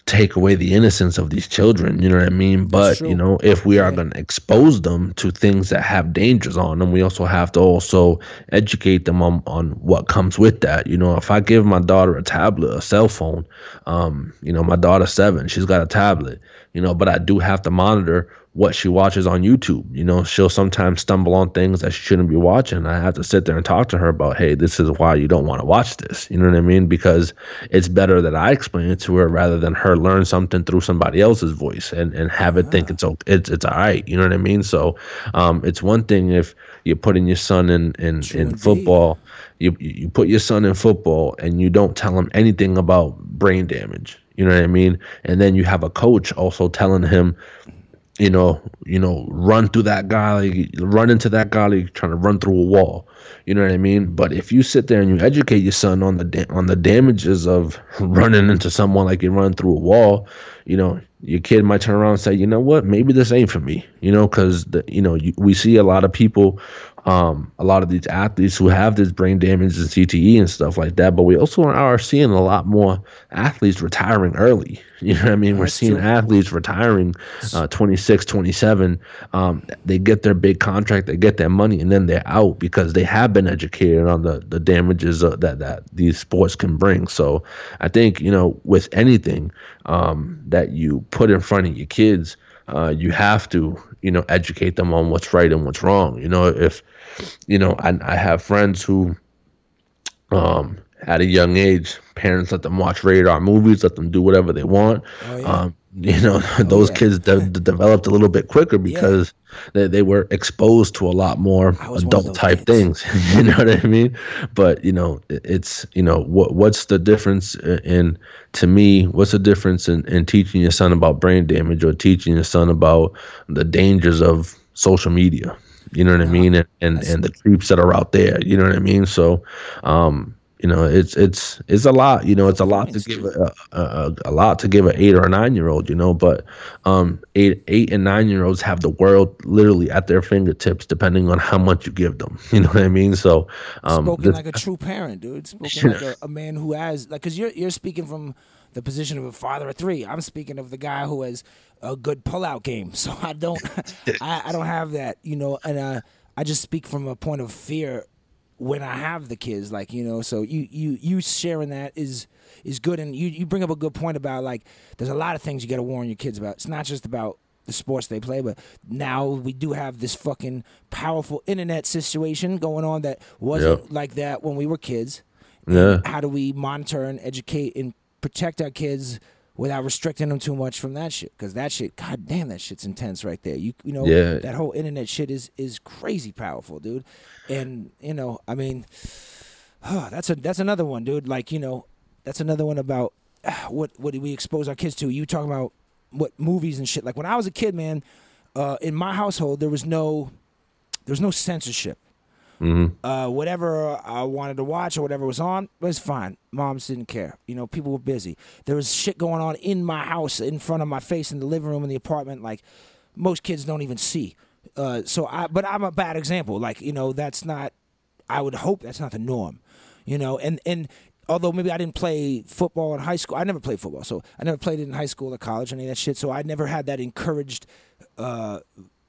S3: take away the innocence of these children you know what i mean? But you know if we are going to expose them to things that have dangers on them we also have to also educate them on, on what comes with that. You know if i give my daughter a tablet a cell phone um you know my daughter's seven she's got a tablet you know but i do have to monitor what she watches on YouTube. You know, she'll sometimes stumble on things that she shouldn't be watching. I have to sit there and talk to her about, hey, this is why you don't want to watch this. You know what I mean? Because it's better that I explain it to her rather than her learn something through somebody else's voice and, and have it think it's okay, it's it's all right. You know what I mean? So um, it's one thing if you're putting your son in in, in
S2: indeed.
S3: football, you you put your son in football and you don't tell him anything about brain damage. You know what I mean? And then you have a coach also telling him you know, you know, run through that guy, like, run into that guy, like trying to run through a wall. You know what I mean? But if you sit there and you educate your son on the da- on the damages of running into someone like you run through a wall, you know, your kid might turn around and say, you know what, maybe this ain't for me. You know, because you know you, we see a lot of people, um, a lot of these athletes who have this brain damage and CTE and stuff like that. But we also are seeing a lot more athletes retiring early. You know what I mean? We're
S2: That's
S3: seeing
S2: true.
S3: athletes retiring uh, 26, 27. Um, they get their big contract, they get their money, and then they're out because they have been educated on the, the damages uh, that, that these sports can bring. So I think, you know, with anything um, that you put in front of your kids, uh, you have to, you know, educate them on what's right and what's wrong. You know, if, you know, I, I have friends who, um, at a young age, parents let them watch rated R movies, let them do whatever they want.
S2: Oh, yeah.
S3: Um, you know, those
S2: yeah.
S3: kids de- de- developed a little bit quicker because they, they were exposed to a lot more
S2: I was one of
S3: adult type
S2: kids.
S3: things. you know what I mean? But you know, it- it's you know what what's the difference i- in to me? What's the difference in, in teaching your son about brain damage or teaching your son about the dangers of social media? You know what I mean? And and, and the creeps that are out there. You know what I mean? So, um, you know, it's it's it's a lot. You know, it's a lot to give a, a, a, a lot to give an eight or a nine year old. You know, but um, eight eight and nine year olds have the world literally at their fingertips, depending on how much you give them. You know what I mean? So, um,
S2: spoken
S3: this-
S2: like a true parent, dude. Spoken like a, a man who has like, cause you're you're speaking from the position of a father of three. I'm speaking of the guy who has a good pullout game. So I don't, I, I don't have that, you know, and uh, I just speak from a point of fear when I have the kids, like you know. So you you you sharing that is is good, and you you bring up a good point about like there's a lot of things you got to warn your kids about. It's not just about the sports they play, but now we do have this fucking powerful internet situation going on that wasn't
S3: Yep.
S2: like that when we were kids. And
S3: Yeah.
S2: How do we monitor and educate and protect our kids without restricting them too much from that shit? Because that shit, god damn, that shit's intense right there. You you know,
S3: Yeah.
S2: that whole internet shit is is crazy powerful, dude. And you know, I mean, that's a that's another one, dude. Like you know, that's another one about what what do we expose our kids to? You talking about what movies and shit? Like when I was a kid, man, uh, in my household there was no there was no censorship.
S3: Mm-hmm.
S2: Uh, whatever I wanted to watch or whatever was on was fine. Moms didn't care. You know, people were busy. There was shit going on in my house, in front of my face, in the living room, in the apartment. Like most kids don't even see. Uh, so I, but I'm a bad example. Like you know, that's not. I would hope that's not the norm. You know, and and although maybe I didn't play football in high school, I never played football, so I never played it in high school or college, or any of that shit. So I never had that encouraged uh,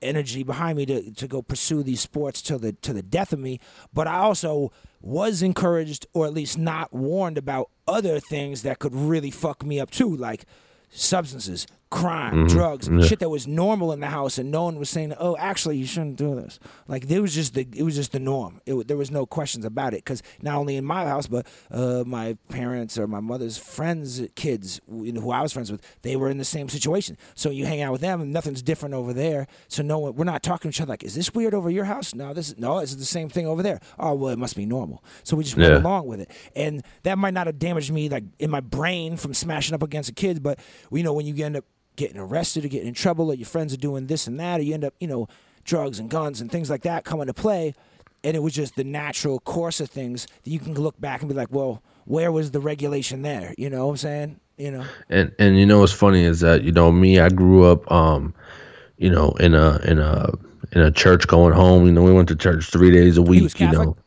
S2: energy behind me to, to go pursue these sports till the to the death of me. But I also was encouraged, or at least not warned about other things that could really fuck me up too, like substances, crime, drugs, shit that was normal in the house, and no one was saying, "Oh, actually, you shouldn't do this." Like there was just the it was just the norm. It, there was no questions about it because not only in my house, but uh, my parents or my mother's friends' kids, you know, who I was friends with, they were in the same situation. So you hang out with them, and nothing's different over there. So no one, we're not talking to each other like, "Is this weird over your house?" No, this is no, is the same thing over there. Oh, well, it must be normal. So we just went
S3: Yeah.
S2: along with it, and that might not have damaged me like in my brain from smashing up against a kid, but you know when you end up getting arrested or getting in trouble or your friends are doing this and that or you end up you know drugs and guns and things like that come into play. And it was just the natural course of things that you can look back and be like well where was the regulation there? You know what i'm saying? You know?
S3: And and you know what's funny is that you know me i grew up um you know in a in a in a church going home. You know we went to church three days a week you know.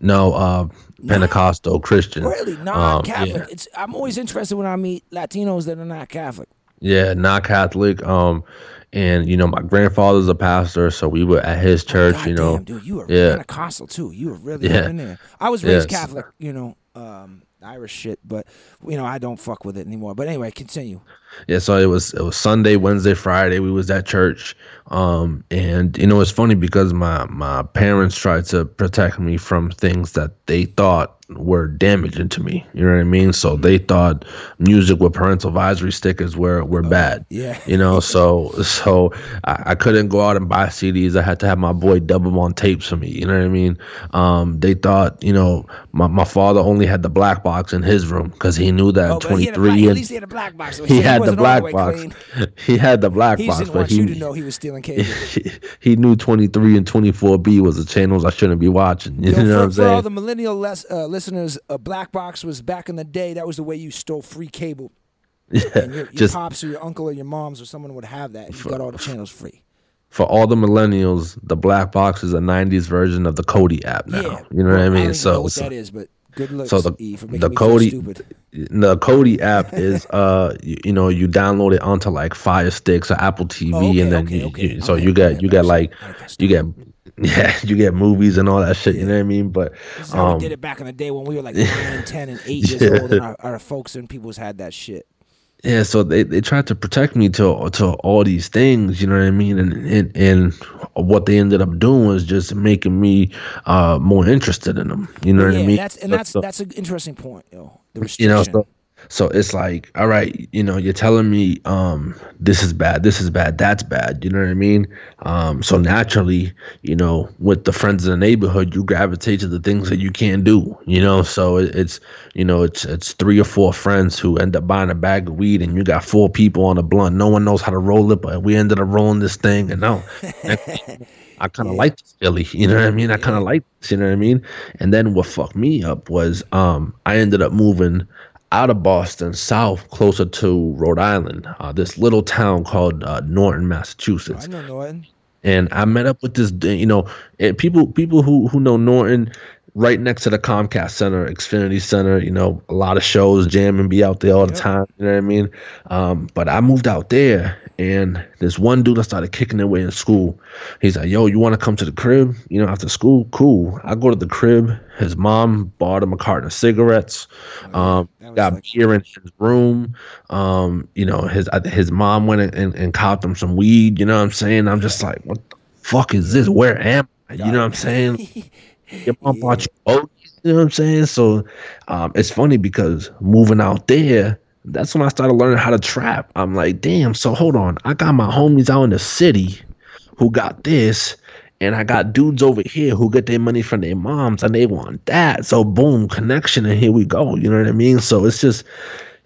S3: No uh pentecostal christian.
S2: Really?
S3: Um,
S2: non-catholic?
S3: yeah.
S2: it's i'm always interested when i meet latinos that are not catholic
S3: Yeah, not Catholic. Um, and you know, my grandfather's a pastor, so we were at his church.
S2: God
S3: you know,
S2: damn, dude, you were
S3: yeah.
S2: Pentecostal too. You were really
S3: Yeah.
S2: in there. I was raised
S3: Yes.
S2: Catholic, you know, um, Irish shit, but you know, I don't fuck with it anymore. But anyway, continue.
S3: yeah. So it was it was Sunday, Wednesday, Friday. We was at church. Um, and you know, it's funny because my my parents tried to protect me from things that they thought were damaging to me. You know what I mean? So they thought music with parental advisory stickers were were bad.
S2: yeah.
S3: You know, so so I, I couldn't go out and buy CDs. I had to have my boy dub them on tapes for me. You know what I mean? Um, they thought, you know, my, my father only had the black box in his room because he knew that
S2: Oh,
S3: at
S2: but he had a
S3: 23
S2: at
S3: and
S2: least he had a black box. So
S3: he had the black box. He had the black
S2: He
S3: box,
S2: didn't want
S3: he
S2: you to know he was stealing cable.
S3: he knew 23 and 24B was the channels I shouldn't be watching. You
S2: Yo,
S3: know
S2: for,
S3: what I'm
S2: for all
S3: saying?
S2: the millennial les- uh, listeners, a black box was back in the day. That was the way you stole free cable.
S3: yeah,
S2: And your, your
S3: just
S2: pops or your uncle or your moms or someone would have that. And you got all the channels free.
S3: for all the millennials, the black box is a 90s version of the Kodi app now.
S2: Yeah,
S3: You know
S2: Well,
S3: what I
S2: I
S3: mean?
S2: don't
S3: so
S2: know what
S3: so-
S2: that is, but good looks,
S3: so the
S2: E, for
S3: the Kodi
S2: stupid.
S3: the Kodi app is uh you, you know you download it onto like Fire Sticks or Apple TV
S2: Oh, okay,
S3: and then
S2: okay,
S3: you,
S2: okay.
S3: you so you
S2: got
S3: you
S2: got
S3: like
S2: you. I got
S3: you get yeah you get movies and all that shit. You know what I mean? But
S2: This how
S3: um,
S2: we did it back in the day when we were like nine and ten and eight years old, and our, our folks and peoples had that shit.
S3: Yeah, so they, they tried to protect me to to all these things, you know what I mean, and and, and what they ended up doing was just making me uh more interested in them. You know what I mean?
S2: that's and that's
S3: so-
S2: that's an interesting point, yo. The
S3: you
S2: restriction.
S3: know so, so it's like all right you know you're telling me um this is bad this is bad that's bad you know what i mean? Um so naturally you know with the friends in the neighborhood you gravitate to the things that you can't do you know? So it, it's you know it's it's three or four friends who end up buying a bag of weed and you got four people on a blunt. No one knows how to roll it but we ended up rolling this thing and now I kind of like this Philly, you know what I mean? I kind of like this, you know what I mean? And then what fucked me up was um, I ended up moving out of Boston, south, closer to Rhode Island, uh, this little town called uh, Norton, Massachusetts
S2: I know Norton.
S3: and I met up with this, you know, and people people who who know Norton, right next to the Comcast Center, Xfinity Center. You know, a lot of shows, jam and be out there all the
S2: Yep.
S3: time. You know what I mean? Um, but I moved out there, and this one dude I started kicking it with in school. He's like, "Yo, you want to come to the crib? You know, after school? Cool." I go to the crib. His mom bought him a carton of cigarettes. Um, got
S2: like-
S3: beer in his room. Um, you know, his his mom went and, and copped him some weed. You know what I'm saying? I'm just like, what the fuck is this? Where am I? You know what I'm saying? Your mom bought you both. You know what I'm saying? So um, it's funny because moving out there, that's when I started learning how to trap. I'm like, damn. So hold on, I got my homies out in the city who got this, and I got dudes over here who get their money from their moms and they want that. So boom, connection and here we go. You know what I mean? So it's just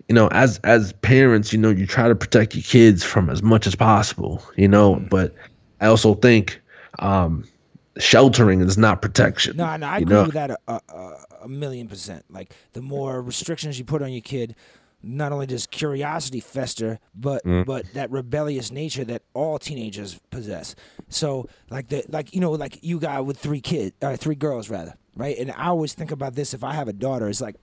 S3: you know, as as parents, you know, you try to protect your kids from as much as possible, you know,
S2: Mm.
S3: but I also think um sheltering is not protection.
S2: No, no, I agree
S3: know?
S2: with that a, a, a- million percent. Like the more restrictions you put on your kid, not only does curiosity fester, but
S3: Mm.
S2: but that rebellious nature that all teenagers possess. So like the like you know like you got with three kids, uh, three girls rather, right? And I always think about this. If I have a daughter, it's like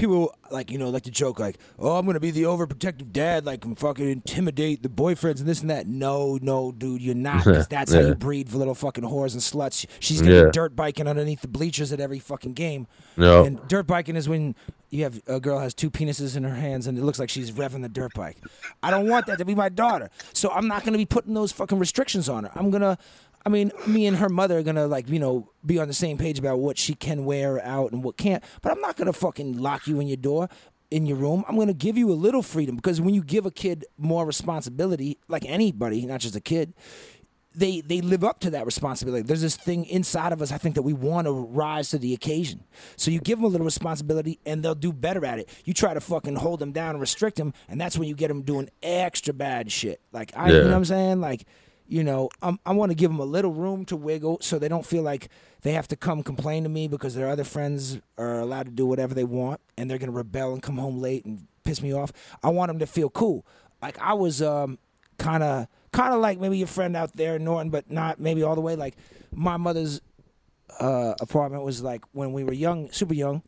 S2: people like you know like to joke like oh i'm gonna be the overprotective dad like and fucking intimidate the boyfriends and this and that. No no dude you're not 'cause that's how you breed for little fucking whores and sluts. She's gonna
S3: Yeah.
S2: be dirt biking underneath the bleachers at every fucking game.
S3: No.
S2: and dirt biking is when you have a girl has two penises in her hands and it looks like she's revving the dirt bike. I don't want that to be my daughter. So i'm not gonna be putting those fucking restrictions on her. I'm gonna I mean, me and her mother are gonna like, you know, be on the same page about what she can wear out and what can't. But I'm not gonna fucking lock you in your door, in your room. I'm gonna give you a little freedom because when you give a kid more responsibility, like anybody, not just a kid, they they live up to that responsibility. There's this thing inside of us, I think, that we want to rise to the occasion. So you give them a little responsibility, and they'll do better at it. You try to fucking hold them down and restrict them, and that's when you get them doing extra bad shit. Like I, you know what I'm saying? Like, you know, I'm, I want to give them a little room to wiggle, so they don't feel like they have to come complain to me because their other friends are allowed to do whatever they want, and they're gonna rebel and come home late and piss me off. I want them to feel cool. Like I was um, kind of kind of like maybe your friend out there in Norton, but not maybe all the way. Like my mother's uh, apartment was like when we were young, super young.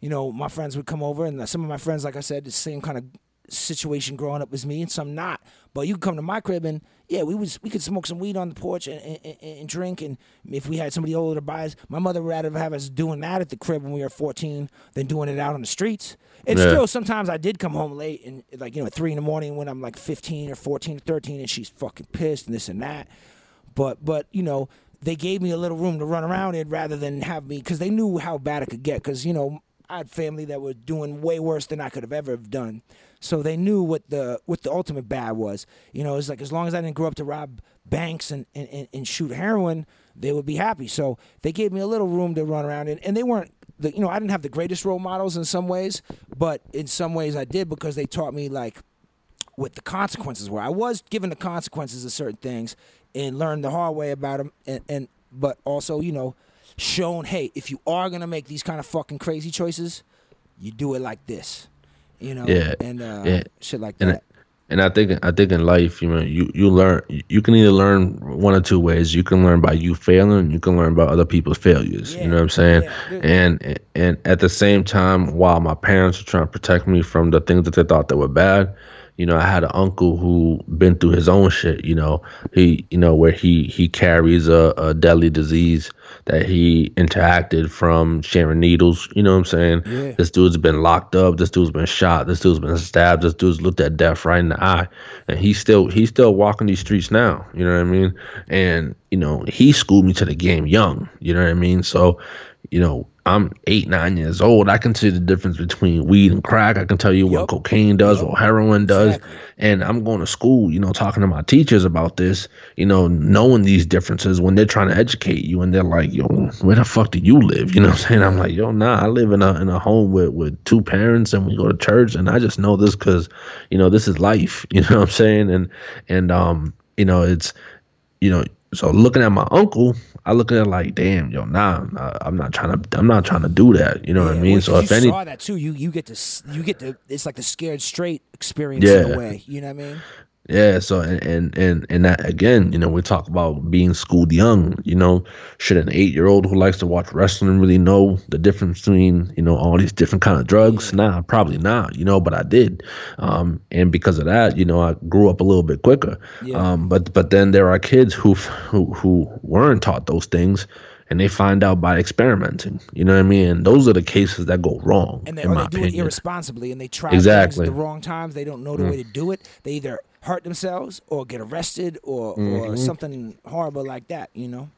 S2: You know, my friends would come over, and some of my friends, like I said, the same kind of situation growing up as me, and some not. But you come to my crib, and yeah, we was we could smoke some weed on the porch and, and, and, drink. And if we had somebody older to buy us, my mother would rather have us doing that at the crib when we were 14 than doing it out on the streets. And
S3: Yeah.
S2: still, sometimes I did come home late and like you know at three in the morning when I'm like 15 or 14 or 13, and she's fucking pissed and this and that. But but you know they gave me a little room to run around in rather than have me because they knew how bad it could get. Because you know I had family that were doing way worse than I could have ever have done. So they knew what the what the ultimate bad was. You know, it's like as long as I didn't grow up to rob banks and, and, and, shoot heroin, they would be happy. So they gave me a little room to run around in, and they weren't. The, you know, I didn't have the greatest role models in some ways, but in some ways I did because they taught me like what the consequences were. I was given the consequences of certain things and learned the hard way about them, and, and but also you know shown hey if you are gonna make these kind of fucking crazy choices, you do it like this, you know,
S3: Yeah,
S2: and uh,
S3: yeah.
S2: shit like
S3: And
S2: that.
S3: and I think I think in life, you know, you you learn you can either learn one or two ways. You can learn by you failing, you can learn by other people's failures.
S2: Yeah,
S3: You know what I'm saying?
S2: yeah,
S3: and and at the same time, while my parents were trying to protect me from the things that they thought that were bad, you know, I had an uncle who been through his own shit. You know, he you know where he he carries a, a deadly disease that he interacted from sharing needles. You know what I'm saying?
S2: Yeah.
S3: This dude's been locked up. This dude's been shot. This dude's been stabbed. This dude's looked at death right in the eye, and he's still he's still walking these streets now. You know what I mean? And you know he schooled me to the game young. You know what I mean? So, you know. I'm eight, nine years old. I can see the difference between weed and crack. I can tell you what cocaine does,
S2: Yup.
S3: what heroin does.
S2: Exactly.
S3: And I'm going to school, you know, talking to my teachers about this, you know, knowing these differences when they're trying to educate you and they're like, yo, where the fuck do you live? You know what I'm saying? I'm like, yo, nah, I live in a in a home with, with two parents and we go to church and I just know this because, you know, this is life. You know what I'm saying? And and um, you know, it's you know, so looking at my uncle, I look at it like, damn, yo, nah, nah, I'm not trying to, I'm not trying to do that. You know what I mean?
S2: well,
S3: So if
S2: you
S3: any,
S2: saw that too, you you get to s- you get to it's like the scared straight experience in a way. You know what I mean?
S3: Yeah, so and and and, and that again, you know, we talk about being schooled young. You know, should an eight year old who likes to watch wrestling really know the difference between you know all these different kind of drugs? Nah, probably not. You know, but I did, um, and because of that, you know, I grew up a little bit quicker.
S2: Yeah.
S3: Um, but but then there are kids who who who weren't taught those things. And they find out by experimenting, you know what I mean. And those are the cases that go wrong,
S2: and they,
S3: in
S2: or they do it irresponsibly and they try
S3: Exactly.
S2: things at the wrong times. They don't know the way to do it. They either hurt themselves or get arrested or or something horrible like that. You know.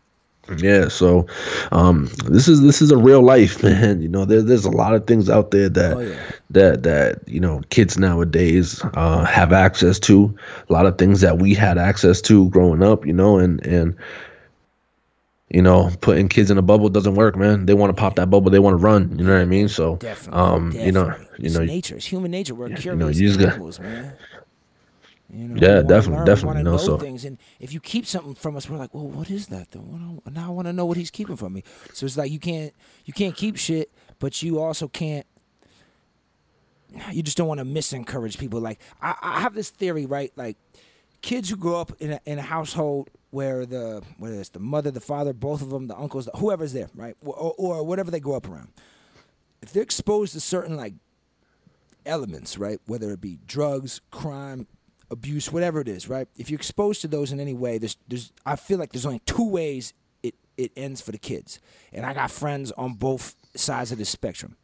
S3: Yeah, so um, this is this is a real life, man. You know, there, there's a lot of things out there that
S2: Oh, yeah.
S3: that that you know kids nowadays uh, have access to. A lot of things that we had access to growing up, you know, and and you know, putting kids in a bubble doesn't work, man. They want to pop that bubble. They want to run. You know what I mean? So,
S2: Definitely,
S3: um, you know,
S2: definitely.
S3: you
S2: it's
S3: know,
S2: nature. It's human nature. We're curious.
S3: you know, you just gotta-
S2: man. You know,
S3: Yeah, definitely,
S2: learn,
S3: definitely, know so-
S2: things, and if you keep something from us, we're like, well, what is that? Though? Now I want to know what he's keeping from me. So it's like you can't you can't keep shit, but you also can't. You just don't want to misencourage people. Like I, I have this theory, right? Like kids who grow up in a, in a household where the whether it's the mother, the father, both of them, the uncles, whoever's there, right, or, or whatever they grow up around, if they're exposed to certain like elements, right, whether it be drugs, crime, abuse, whatever it is, right, if you're exposed to those in any way, there's there's I feel like there's only two ways it it ends for the kids, and I got friends on both sides of the spectrum.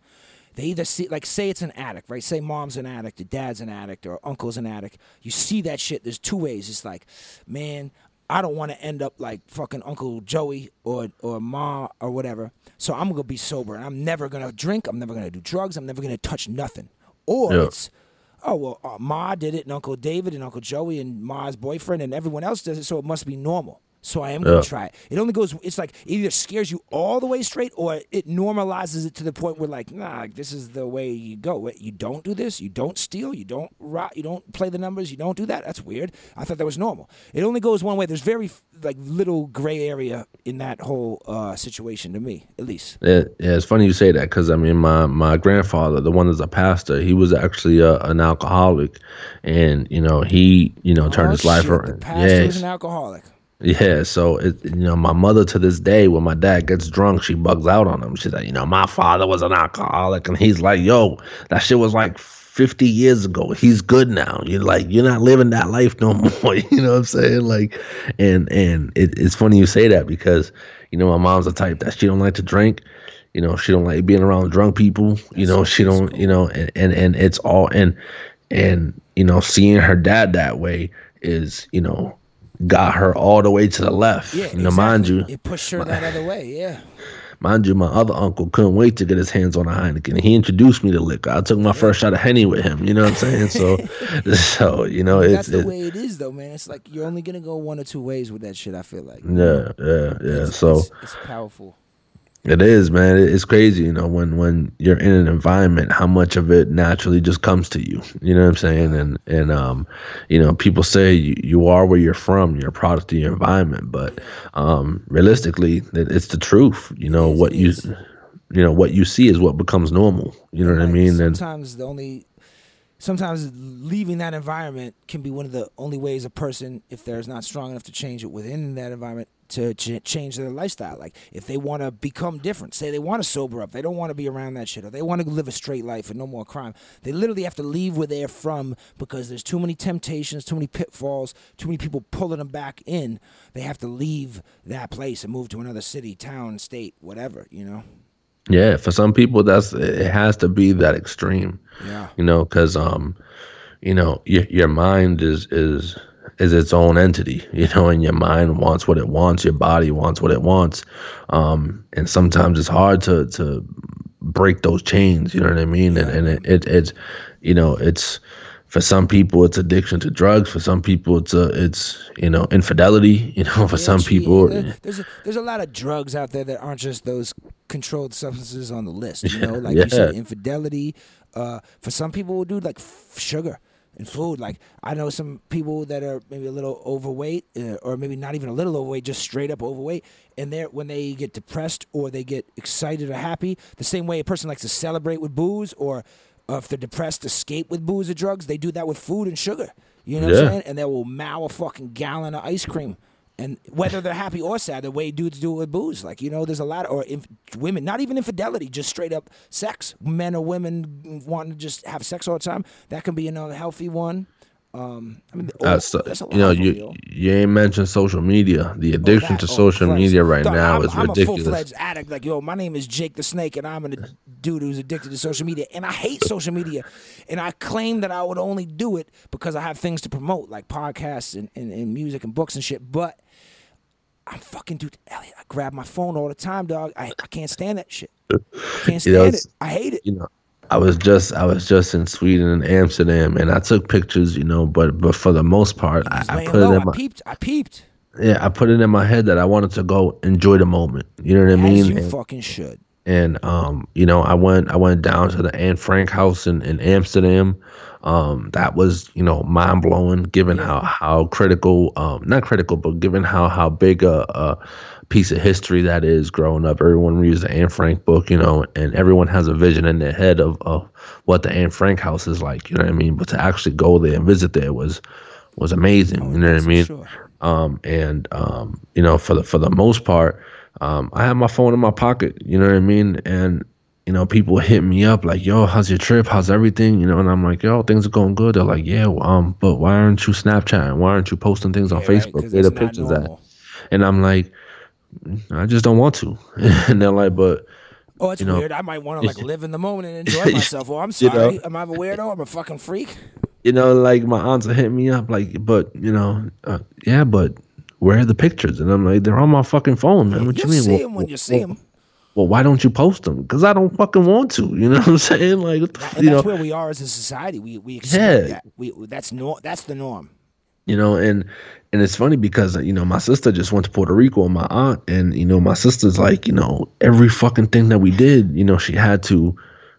S2: They either see like say it's an addict right? Say mom's an addict or dad's an addict or uncle's an addict. You see that shit there's two ways. It's like man i don't want to end up like fucking uncle joey or or ma or whatever. So i'm gonna be sober and i'm never gonna drink i'm never gonna do drugs i'm never gonna touch nothing. Or
S3: Yeah.
S2: it's oh well uh, ma did it and uncle david and uncle joey and ma's boyfriend and everyone else does it so it must be normal so I am gonna
S3: Yeah.
S2: try it. It only goes. It's like it either scares you all the way straight, or it normalizes it to the point where like, nah, this is the way you go. You don't do this. You don't steal. You don't rot. You don't play the numbers. You don't do that. That's weird. I thought that was normal. It only goes one way. There's very like little gray area in that whole uh, situation to me, at least.
S3: Yeah, yeah, it's funny you say that because I mean, my my grandfather, the one that's a pastor, he was actually a, an alcoholic, and you know he you know turned
S2: Oh,
S3: his life
S2: shit, The
S3: around.
S2: pastor
S3: Yeah,
S2: is an alcoholic.
S3: Yeah. So it, you know, my mother to this day, when my dad gets drunk, she bugs out on him. She's like, you know, my father was an alcoholic, and he's like, yo, that shit was like. 50 years ago he's good now you're like you're not living that life no more you know what i'm saying like and and it, it's funny you say that because you know my mom's the type that she don't like to drink you know she don't like being around drunk people you know she don't you know and, and and it's all and and you know seeing her dad that way is you know got her all the way to the left
S2: Yeah,
S3: know mind
S2: exactly.
S3: you
S2: it pushed her that other way. Yeah.
S3: mind you my other uncle couldn't wait to get his hands on a heineken he introduced me to liquor i took my first shot of henny with him you know what i'm saying so so you know
S2: That's
S3: it's
S2: the
S3: it,
S2: way it is, though, man. It's like you're only gonna go one or two ways with that shit. I feel like.
S3: yeah yeah yeah
S2: It's-
S3: so
S2: it's, it's powerful.
S3: It is, man. It's crazy, you know, when when you're in an environment, how much of it naturally just comes to you. You know what I'm saying? And and um, you know, people say you, you are where you're from. You're a product of your environment, but um, realistically, it, it's the truth. You know what you, you know what you see is what becomes normal. You know what I
S2: Like,
S3: mean? And
S2: sometimes the only sometimes leaving that environment can be one of the only ways a person if they're not strong enough to change it within that environment to ch- change their lifestyle. Like if they want to become different say they want to sober up they don't want to be around that shit or they want to live a straight life and no more crime they literally have to leave where they're from because there's too many temptations too many pitfalls too many people pulling them back in. They have to leave that place and move to another city town state whatever you know?
S3: Yeah, for some people, that's it has to be that extreme.
S2: yeah.
S3: You know because um you know your, your mind is is is its own entity you know and your mind wants what it wants your body wants what it wants um and sometimes it's hard to to break those chains you know what i mean and, and it, it it's you know it's for some people it's addiction to drugs for some people it's a it's you know infidelity you know for
S2: Yeah,
S3: some
S2: gee,
S3: people
S2: there's a, there's a lot of drugs out there that aren't just those controlled substances on the list. You know, like you said,
S3: Yeah.
S2: infidelity. Uh, for some people, will do like f- sugar and food. Like I know some people that are maybe a little overweight, uh, or maybe not even a little overweight, just straight up overweight. And they're when they get depressed or they get excited or happy, the same way a person likes to celebrate with booze, or uh, if they're depressed, escape with booze or drugs. They do that with food and sugar. You know what I'm saying? And they will mow a fucking gallon of ice cream. And whether they're happy or sad, the way dudes do it with booze, like you know, there's a lot, of, or inf- women, not even infidelity, just straight up sex. Men or women wanting to just have sex all the time. That can be an unhealthy one. Um, I mean,
S3: uh,
S2: oh,
S3: so,
S2: there's a
S3: you know you
S2: yo.
S3: you ain't mentioned social media the addiction
S2: that-
S3: to
S2: oh,
S3: social
S2: Christ.
S3: media right
S2: Dog,
S3: now
S2: I'm,
S3: is
S2: I'm a
S3: ridiculous
S2: full fledged addict. Like, yo, my name is Jake the Snake, and I'm a dude who's addicted to social media, and I hate social media. And I claim that I would only do it because I have things to promote, like podcasts and, and, and music and books and shit. But I'm fucking dude, Elliot. I grab my phone all the time, dog. I, I can't stand that shit. I can't
S3: You
S2: stand
S3: know,
S2: it. I hate it.
S3: you know i was just i was just in sweden and amsterdam and i took pictures you know but but for the most part i, I put
S2: low.
S3: it in my I
S2: peeped. I peeped.
S3: yeah, I put it in my head that I wanted to go enjoy the moment. You know what I mean?
S2: As you
S3: And-
S2: fucking should.
S3: And um, you know, I went I went down to the Anne Frank house in, in Amsterdam. Um, that was you know mind blowing, given how how critical, um, not critical, but given how how big a, a piece of history that is. Growing up, everyone reads the Anne Frank book, you know, and everyone has a vision in their head of of what the Anne Frank house is like. You know what I mean? But to actually go there and visit there was was amazing. you know what I mean?
S2: sure.
S3: um, and um, you know, for the for the most part, um, I have my phone in my pocket. You know what I mean? And you know, people hit me up like, "Yo, how's your trip? How's everything?" You know, and I'm like, "Yo, things are going good." They're like, "Yeah, um, but why aren't you Snapchatting? Why aren't you posting things on
S2: Yeah, right,
S3: Facebook?
S2: 'cause
S3: Where the pictures at?"
S2: normal.
S3: And I'm like, "I just don't want to." and they're like, "But."
S2: Oh, it's
S3: you know-
S2: weird. I might want to like live in the moment and enjoy myself. Well, I'm
S3: You know?
S2: sorry. Am I a weirdo? I'm a fucking freak.
S3: you know, like my aunts hit me up, like, but you know, uh, yeah, but where are the pictures? And I'm like, they're on my fucking phone, man. What
S2: You'll
S3: you mean?
S2: see
S3: Well-
S2: when you see them.
S3: well, why don't you post them? Because I don't fucking want to. You know what I'm saying? Like,
S2: And
S3: you
S2: that's
S3: know,
S2: where we are as a society. We we expect
S3: Yeah.
S2: that. We that's no that's the norm.
S3: you know, and and it's funny because you know my sister just went to Puerto Rico and my aunt, and you know my sister's like, you know, every fucking thing that we did, you know, she had to,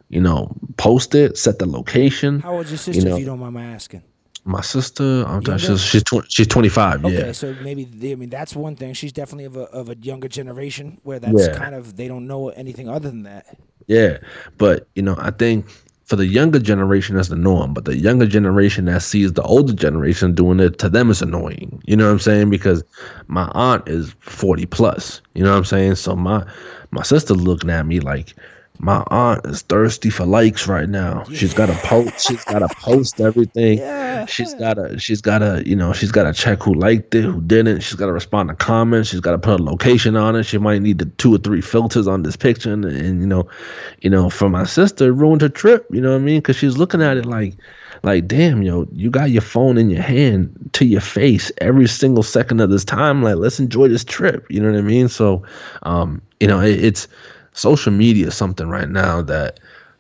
S3: you know, post it, set the location.
S2: How old's your sister,
S3: know-
S2: if you don't mind my asking?
S3: My sister, I'm
S2: Younger?
S3: she's she's, tw- she's 25.
S2: Okay,
S3: Yeah,
S2: so maybe they, I mean that's one thing. She's definitely of a of a younger generation where that's
S3: Yeah.
S2: kind of they don't know anything other than that.
S3: Yeah, but you know, I think for the younger generation that's the norm, but the younger generation that sees the older generation doing it to them is annoying. You know what I'm saying? Because my aunt is 40 plus. You know what I'm saying? So my my sister looking at me like my aunt is thirsty for likes right now. She's got to post. She's got to post everything.
S2: Yeah.
S3: She's gotta. She's gotta. You know. She's gotta check who liked it, who didn't. She's gotta respond to comments. She's gotta put a location on it. She might need the two or three filters on this picture, and, and you know, you know, for my sister, it ruined her trip. You know what I mean? Because she's looking at it like, like, damn, yo, you got your phone in your hand to your face every single second of this time. Like, let's enjoy this trip. You know what I mean? So, um, you know, it, it's social media is something right now that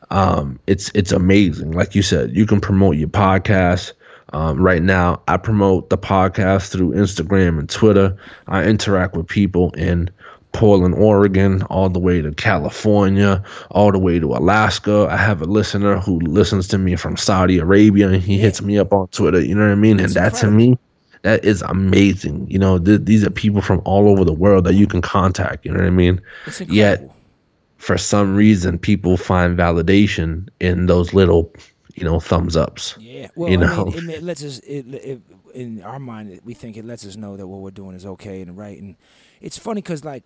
S3: um, it's it's amazing. Like you said, you can promote your podcast. Um, right now, I promote the podcast through Instagram and Twitter. I interact with people in Portland, Oregon, all the way to California, all the way to Alaska. I have a listener who listens to me from Saudi Arabia, and he hits me up on Twitter. You know what I mean? and that to me, that is amazing. You know, th- these are people from all over the world that you can contact. You know what I mean? Yet
S2: incredible.
S3: For some reason people find validation in those little you know thumbs ups
S2: Yeah. Well,
S3: you
S2: I mean, it, it lets us. It, it, in our mind, we think it lets us know that what we're doing is okay and right. And it's funny because, like,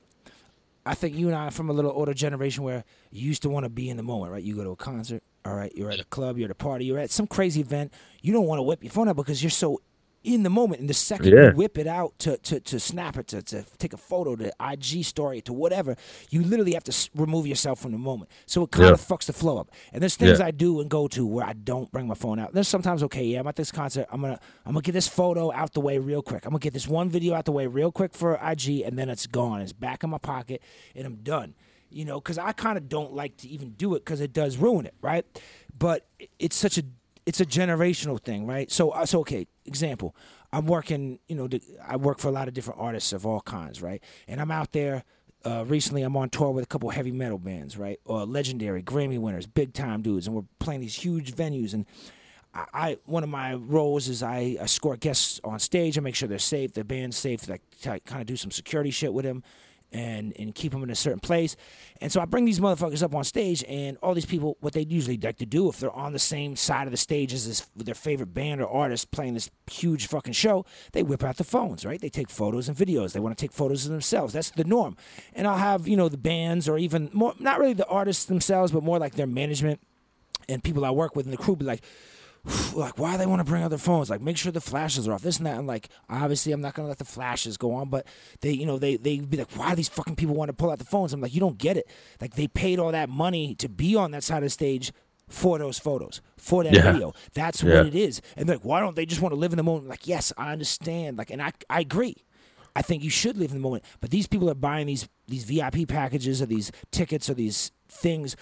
S2: I think you and I are from a little older generation where you used to want to be in the moment, right? You go to a concert, all right. You're at a club, you're at a party, you're at some crazy event. You don't want to whip your phone out because you're so in the moment. in the second
S3: Yeah.
S2: you whip it out to, to, to snap it, to, to take a photo, to IG story, to whatever, you literally have to remove yourself from the moment. So it kind
S3: Yeah.
S2: of fucks the flow up. And there's things
S3: Yeah.
S2: I do and go to where I don't bring my phone out. There's sometimes okay, yeah, I'm at this concert. I'm gonna I'm gonna get this photo out the way real quick. I'm gonna get this one video out the way real quick for IG, and then it's gone. It's back in my pocket, and I'm done. You know, because I kind of don't like to even do it because it does ruin it, right? But it's such a it's a generational thing, right? So uh, so okay, example. I'm working, you know, I work for a lot of different artists of all kinds, right? And I'm out there uh, recently I'm on tour with a couple heavy metal bands, right? Or legendary Grammy winners, big time dudes, and we're playing these huge venues. And I, I one of my roles is I escort guests on stage. I make sure they're safe, the band's safe. Like kind of do some security shit with them. And, and keep them in a certain place, and so I bring these motherfuckers up on stage, and all these people, what they usually like to do if they're on the same side of the stage as this, their favorite band or artist playing this huge fucking show, they whip out the phones, right? They take photos and videos. They want to take photos of themselves. That's the norm. And I'll have you know the bands or even more, not really the artists themselves, but more like their management and people I work with in the crew be like, like why they want to bring out their phones? Like make sure the flashes are off. This and that. And like obviously I'm not gonna let the flashes go on, but they you know they they be like, why do these fucking people want to pull out the phones? I'm like, you don't get it. Like they paid all that money to be on that side of the stage for those photos, for that
S3: Yeah.
S2: video. That's
S3: Yeah.
S2: what it is. And they're like, why don't they just want to live in the moment? Like, yes, I understand. Like, and I I agree. I think you should live in the moment. But these people are buying these these VIP packages or these tickets or these things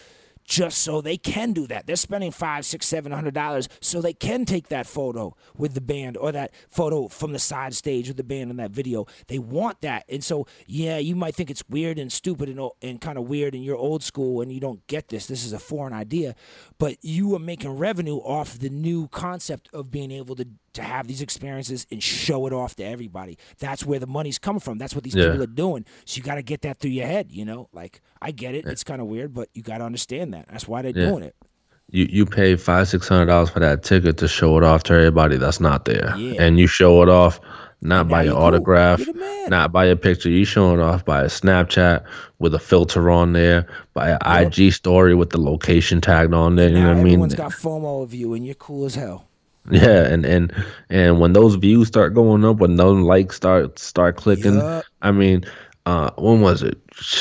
S2: just so they can do that. They're spending five, six, seven hundred dollars so they can take that photo with the band or that photo from the side stage with the band in that video. They want that, and so yeah, you might think it's weird and stupid and and kind of weird, and you're old school and you don't get this. This is a foreign idea, but you are making revenue off the new concept of being able to to have these experiences and show it off to everybody. That's where the money's coming from. That's what these
S3: Yeah.
S2: people are doing. So you got to get that through your head, you know? Like I get it. It's kind of weird, but you got to understand that. That's why they're
S3: Yeah.
S2: doing it.
S3: you you pay five six hundred dollars for that ticket to show it off to everybody that's not there,
S2: Yeah.
S3: and you show it off not by your
S2: you
S3: autograph,
S2: You're the man.
S3: not by your picture. You show it off by a Snapchat with a filter on there, by an IG story with the location tagged on there. You
S2: now
S3: know what I mean?
S2: everyone's got FOMO of you and you're cool as hell.
S3: Yeah, and and and when those views start going up, when those likes start start clicking. I mean, uh, when was it?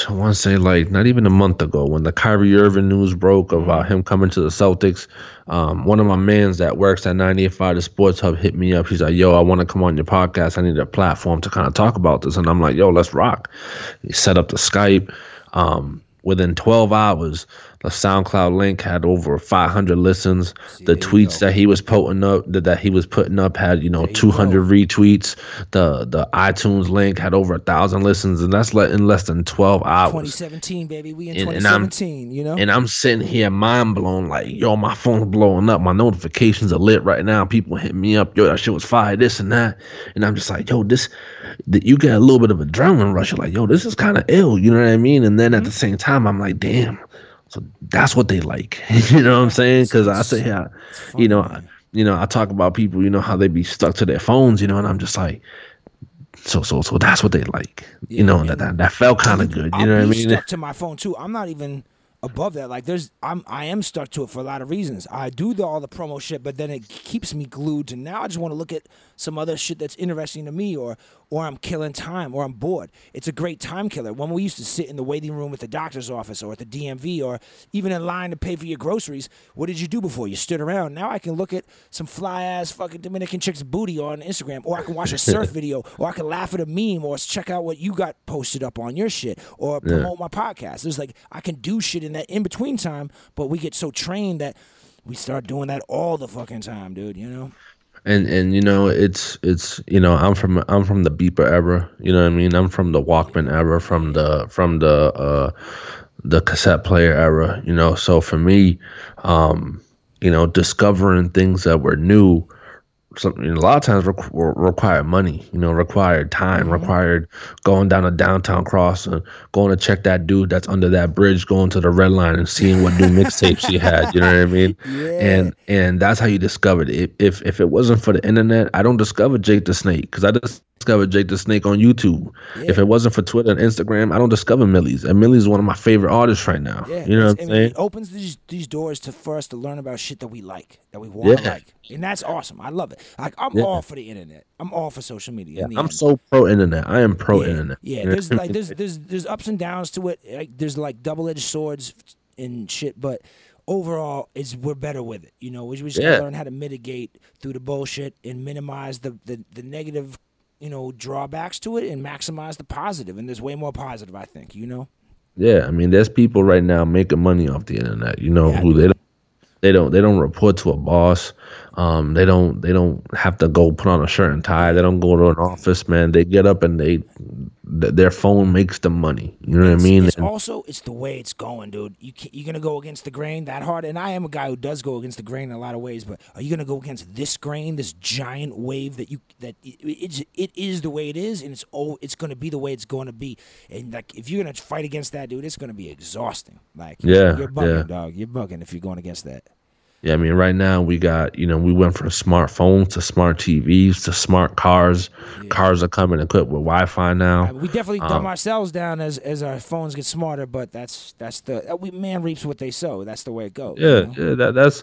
S3: I want to say like not even a month ago when the Kyrie Irving news broke about him coming to the Celtics. Um, one of my mans that works at 98.5 The Sports Hub hit me up. He's like, "Yo, I want to come on your podcast. I need a platform to kind of talk about this." And I'm like, "Yo, let's rock." He set up the Skype. Um, within 12 hours, the SoundCloud link had over 500 listens. the tweets that he was putting up, that, that he was putting up, had you know
S2: you
S3: 200 retweets. The the iTunes link had over a thousand listens, and that's in less than 12 hours.
S2: 2017, baby. We in
S3: And- and
S2: 2017, you know?
S3: And I'm sitting here mind blown, like, yo, my phone's blowing up. My notifications are lit right now. People hit me up, yo, that shit was fire, this and that. And I'm just like, yo, this, th- you get a little bit of adrenaline rush. You're like, yo, this is kind of ill. You know what I mean? And then at the mm-hmm. same time, I'm like, damn. So that's what they like. you know what I'm saying? Because I say, yeah, you know, I, you know, I talk about people, you know, how they be stuck to their phones, you know, and I'm just like, so, so, so that's what they like. you know, that, that, that felt kind of good. You
S2: I'll
S3: know what I mean?
S2: stuck to my phone too. I'm not even above that. Like there's I'm I am stuck to it for a lot of reasons. I do the, all the promo shit, but then it keeps me glued to now I just want to look at some other shit that's interesting to me or or I'm killing time or I'm bored. It's a great time killer. When we used to sit in the waiting room at the doctor's office or at the DMV or even in line to pay for your groceries, what did you do before? You stood around. Now I can look at some fly ass fucking Dominican chick's booty on Instagram or I can watch a surf video or I can laugh at a meme or check out what you got posted up on your shit or promote my podcast. There's like I can do shit in that in between time, but we get so trained that we start doing that all the fucking time, dude, you know?
S3: and and you know it's it's you know i'm from i'm from the beeper era you know what i mean i'm from the walkman era from the from the uh the cassette player era you know so for me um you know discovering things that were new something a lot of times requ- re- required money you know required time mm-hmm. required going down a downtown cross and going to check that dude that's under that bridge going to the red line and seeing what new mixtapes he had you know what i mean? Yeah. and and that's how you discovered it. If if it wasn't for the internet i don't discover jake the snake because i just discovered jake the snake on youtube. If it wasn't for twitter and instagram i don't discover Millyz and Millyz one of my favorite artists right now.
S2: Yeah,
S3: you know what i'm saying
S2: It opens these these doors to for us to learn about shit that we like, that we want to
S3: Yeah.
S2: like, and that's awesome. I love it. Like I'm
S3: Yeah.
S2: all for the internet. I'm all for social media. in
S3: i'm
S2: end.
S3: so pro internet i am pro
S2: yeah,
S3: internet
S2: Yeah, there's like there's there's there's ups and downs to it. Like there's like double edged swords and shit, but overall, it's we're better with it. You know, we, just
S3: Yeah.
S2: gotta learn how to mitigate through the bullshit and minimize the the, the negative. You know, drawbacks to it and maximize the positive, and there's way more positive, I think. You know,
S3: Yeah, I mean, there's people right now making money off the internet. You know
S2: Yeah,
S3: who they don't, they don't they don't report to a boss. Um, they don't they don't have to go put on a shirt and tie. They don't go to an office, man. They get up and they th- their phone makes them money. You know what I mean?
S2: It's
S3: And-
S2: also it's the way it's going, dude. You you're gonna go against the grain that hard, and I am a guy who does go against the grain in a lot of ways. But are you gonna go against this grain, this giant wave that you that it, it's it is the way it is, and it's oh it's gonna be the way it's going to be. And like if you're gonna fight against that, dude, it's gonna be exhausting. Like
S3: Yeah,
S2: you're bugging,
S3: yeah.
S2: dog. You're bugging if you're going against that.
S3: Yeah, I mean, right now we got, you know, we went from smartphones to smart TVs to smart cars. Cars are coming equipped with Wi-Fi now.
S2: mean, we definitely
S3: Um,
S2: dumb ourselves down as as our phones get smarter, but that's that's the uh, we man reaps what they sow. That's the way it goes. you
S3: Yeah,
S2: know?
S3: yeah, that that's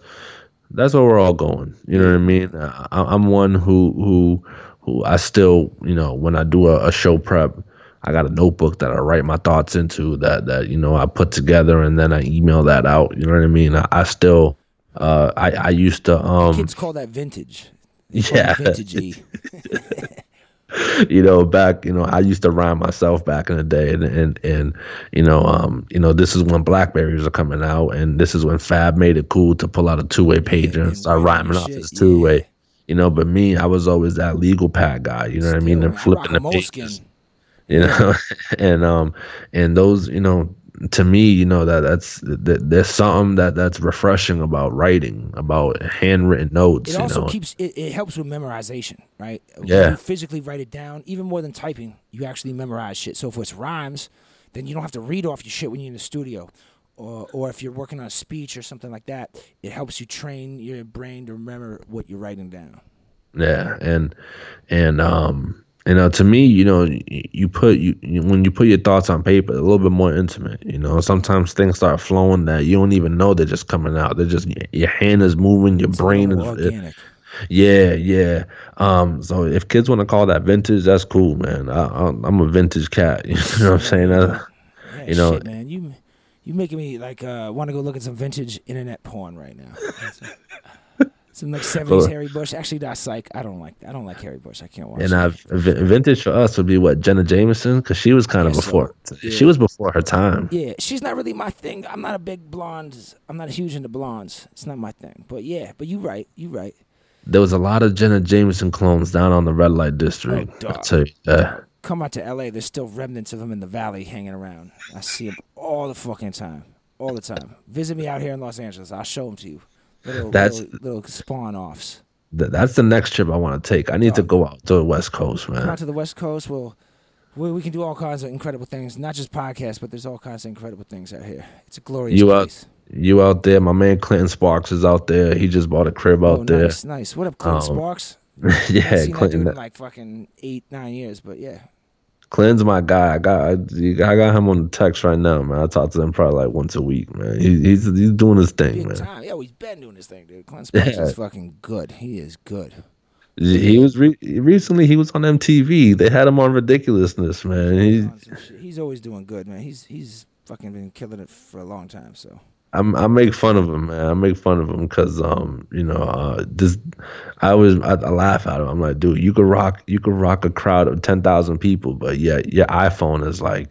S3: that's where we're all going. You know what I mean? I, I'm one who who who I still, you know, when I do a, a show prep, I got a notebook that I write my thoughts into that that you know I put together and then I email that out. You know what I mean? I, I still, uh, I I used to um
S2: Kids call that vintage. They
S3: Yeah.
S2: vintagey.
S3: you know, back, you know, I used to rhyme myself back in the day, and and and you know, um, you know, this is when Blackberries are coming out, and this is when Fab made it cool to pull out a two way pager and
S2: and
S3: start rhyming off
S2: shit,
S3: his two way.
S2: yeah.
S3: You know, but me, I was always that legal pad guy. You know what I mean?
S2: Still,
S3: And flipping the pages you know and um and those you know to me you know that that's that there's something that that's refreshing about writing about handwritten notes
S2: It also
S3: know
S2: keeps it, it helps with memorization, right? When
S3: Yeah.
S2: you physically write it down, even more than typing, you actually memorize shit. So if it's rhymes, then you don't have to read off your shit when you're in the studio. Or, or if you're working on a speech or something like that, it helps you train your brain to remember what you're writing down.
S3: yeah and and um you know to me you know you, put you when you put your thoughts on paper a little bit more intimate you know sometimes things start flowing that you don't even know they're just coming out they're just your hand is moving your
S2: It's
S3: brain is
S2: organic.
S3: Yeah, yeah. Um, so if kids want to call that vintage, that's cool, man. I, I'm I'm a vintage cat. You know what I'm saying? Uh,
S2: Yeah,
S3: you know-
S2: shit, man, you you making me like uh, want to go look at some vintage internet porn right now. Some like '70s Harry Bush. Actually, that's psych. I don't like. I don't like Harry Bush. I can't watch.
S3: and
S2: it.
S3: I've vintage for us would be what Jenna Jameson, because she was kind of
S2: guess so.
S3: before.
S2: Yeah.
S3: She was before her time.
S2: Yeah, she's not really my thing. I'm not a big blonde. I'm not huge into blondes. It's not my thing. But yeah, but you right. You right.
S3: There was a lot of Jenna Jameson clones down on the red light district.
S2: Oh,
S3: I tell you, uh,
S2: Come out to LA. There's still remnants of them in the valley hanging around. I see them all the fucking time. All the time. Visit me out here in Los Angeles. I'll show them to you. Little,
S3: That's-
S2: little, little spawn offs.
S3: th- that's the next trip I want to take. I need to go out to the West Coast,
S2: Come
S3: man.
S2: out to the West Coast. We'll, we, we can do all kinds of incredible things. Not just podcasts, but there's all kinds of incredible things out here. It's a glorious
S3: You out, you out there? My man Clinton Sparks is out there. He just bought a crib out
S2: oh,
S3: there.
S2: nice, nice. What up, Clinton
S3: Um,
S2: Sparks?
S3: yeah,
S2: seen that
S3: Clinton.
S2: dude in like fucking eight, nine years, but yeah.
S3: Clinton's my guy. I got I, I got him on the text right now, man. I talk to him probably like once a week, man. He, he's he's doing his thing,
S2: Big
S3: man.
S2: time. Yo, he's been doing this thing, dude. Clint
S3: Yeah.
S2: is fucking good. He is good.
S3: He was re- recently he was on MTV. They had him on Ridiculousness, man. He,
S2: On some shit. He's always doing good, man. He's he's fucking been killing it for a long time. So
S3: I'm, I make fun of him, man. I make fun of him because, um, you know, uh, this. I always I, I laugh at him. I'm like, dude, you could rock, you could rock a crowd of ten thousand people, but yeah, your iPhone is like,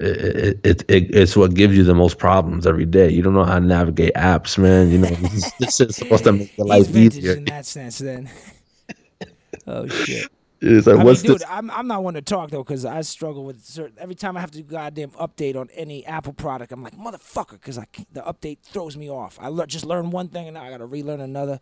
S3: it, it, it, it's what gives you the most problems every day. You don't know how to navigate apps, man. You know, this is, this is supposed to make your life easier.
S2: in that sense. Then. oh shit.
S3: It's like,
S2: I mean,
S3: what's
S2: dude,
S3: this?
S2: I'm I'm not one to talk though, because I struggle with certain. Every time I have to do goddamn update on any Apple product, I'm like motherfucker, because I the update throws me off. I le- just learned one thing and now I got to relearn another.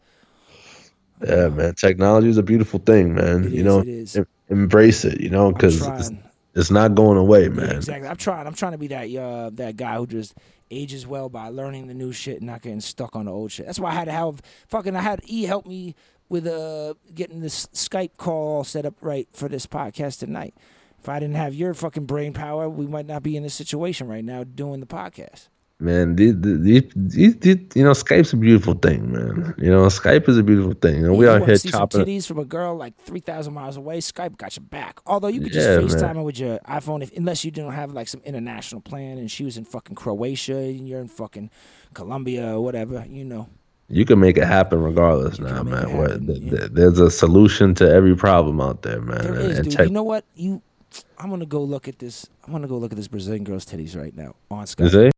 S3: Yeah, man. Technology is a beautiful thing, man. You
S2: is,
S3: know,
S2: it is.
S3: em- embrace it. You know, because it's, it's not going away,
S2: Yeah,
S3: man.
S2: exactly. I'm trying. I'm trying to be that uh, that guy who just ages well by learning the new shit and not getting stuck on the old shit. That's why I had to have fucking. I had E help me with uh getting this Skype call all set up right for this podcast tonight. If I didn't have your fucking brain power, we might not be in this situation right now doing the podcast.
S3: Man, these, these, these, these, you know, Skype's a beautiful thing, man. You know, Skype is a beautiful thing. And we
S2: you
S3: out here
S2: see some
S3: chopping.
S2: titties from a girl like three thousand miles away. Skype got your back. Although you could just
S3: Yeah,
S2: FaceTime her with your iPhone, if unless you don't have like some international plan, and she was in fucking Croatia and you're in fucking Colombia or whatever, you know.
S3: You can make it happen regardless
S2: You
S3: now, man.
S2: it
S3: What,
S2: happen, yeah.
S3: there's a solution to every problem out there, man.
S2: There
S3: and,
S2: is,
S3: and
S2: You know what? You, I'm gonna go look at this. I'm gonna go look at this Brazilian girl's titties right now on Skype.
S3: Is it?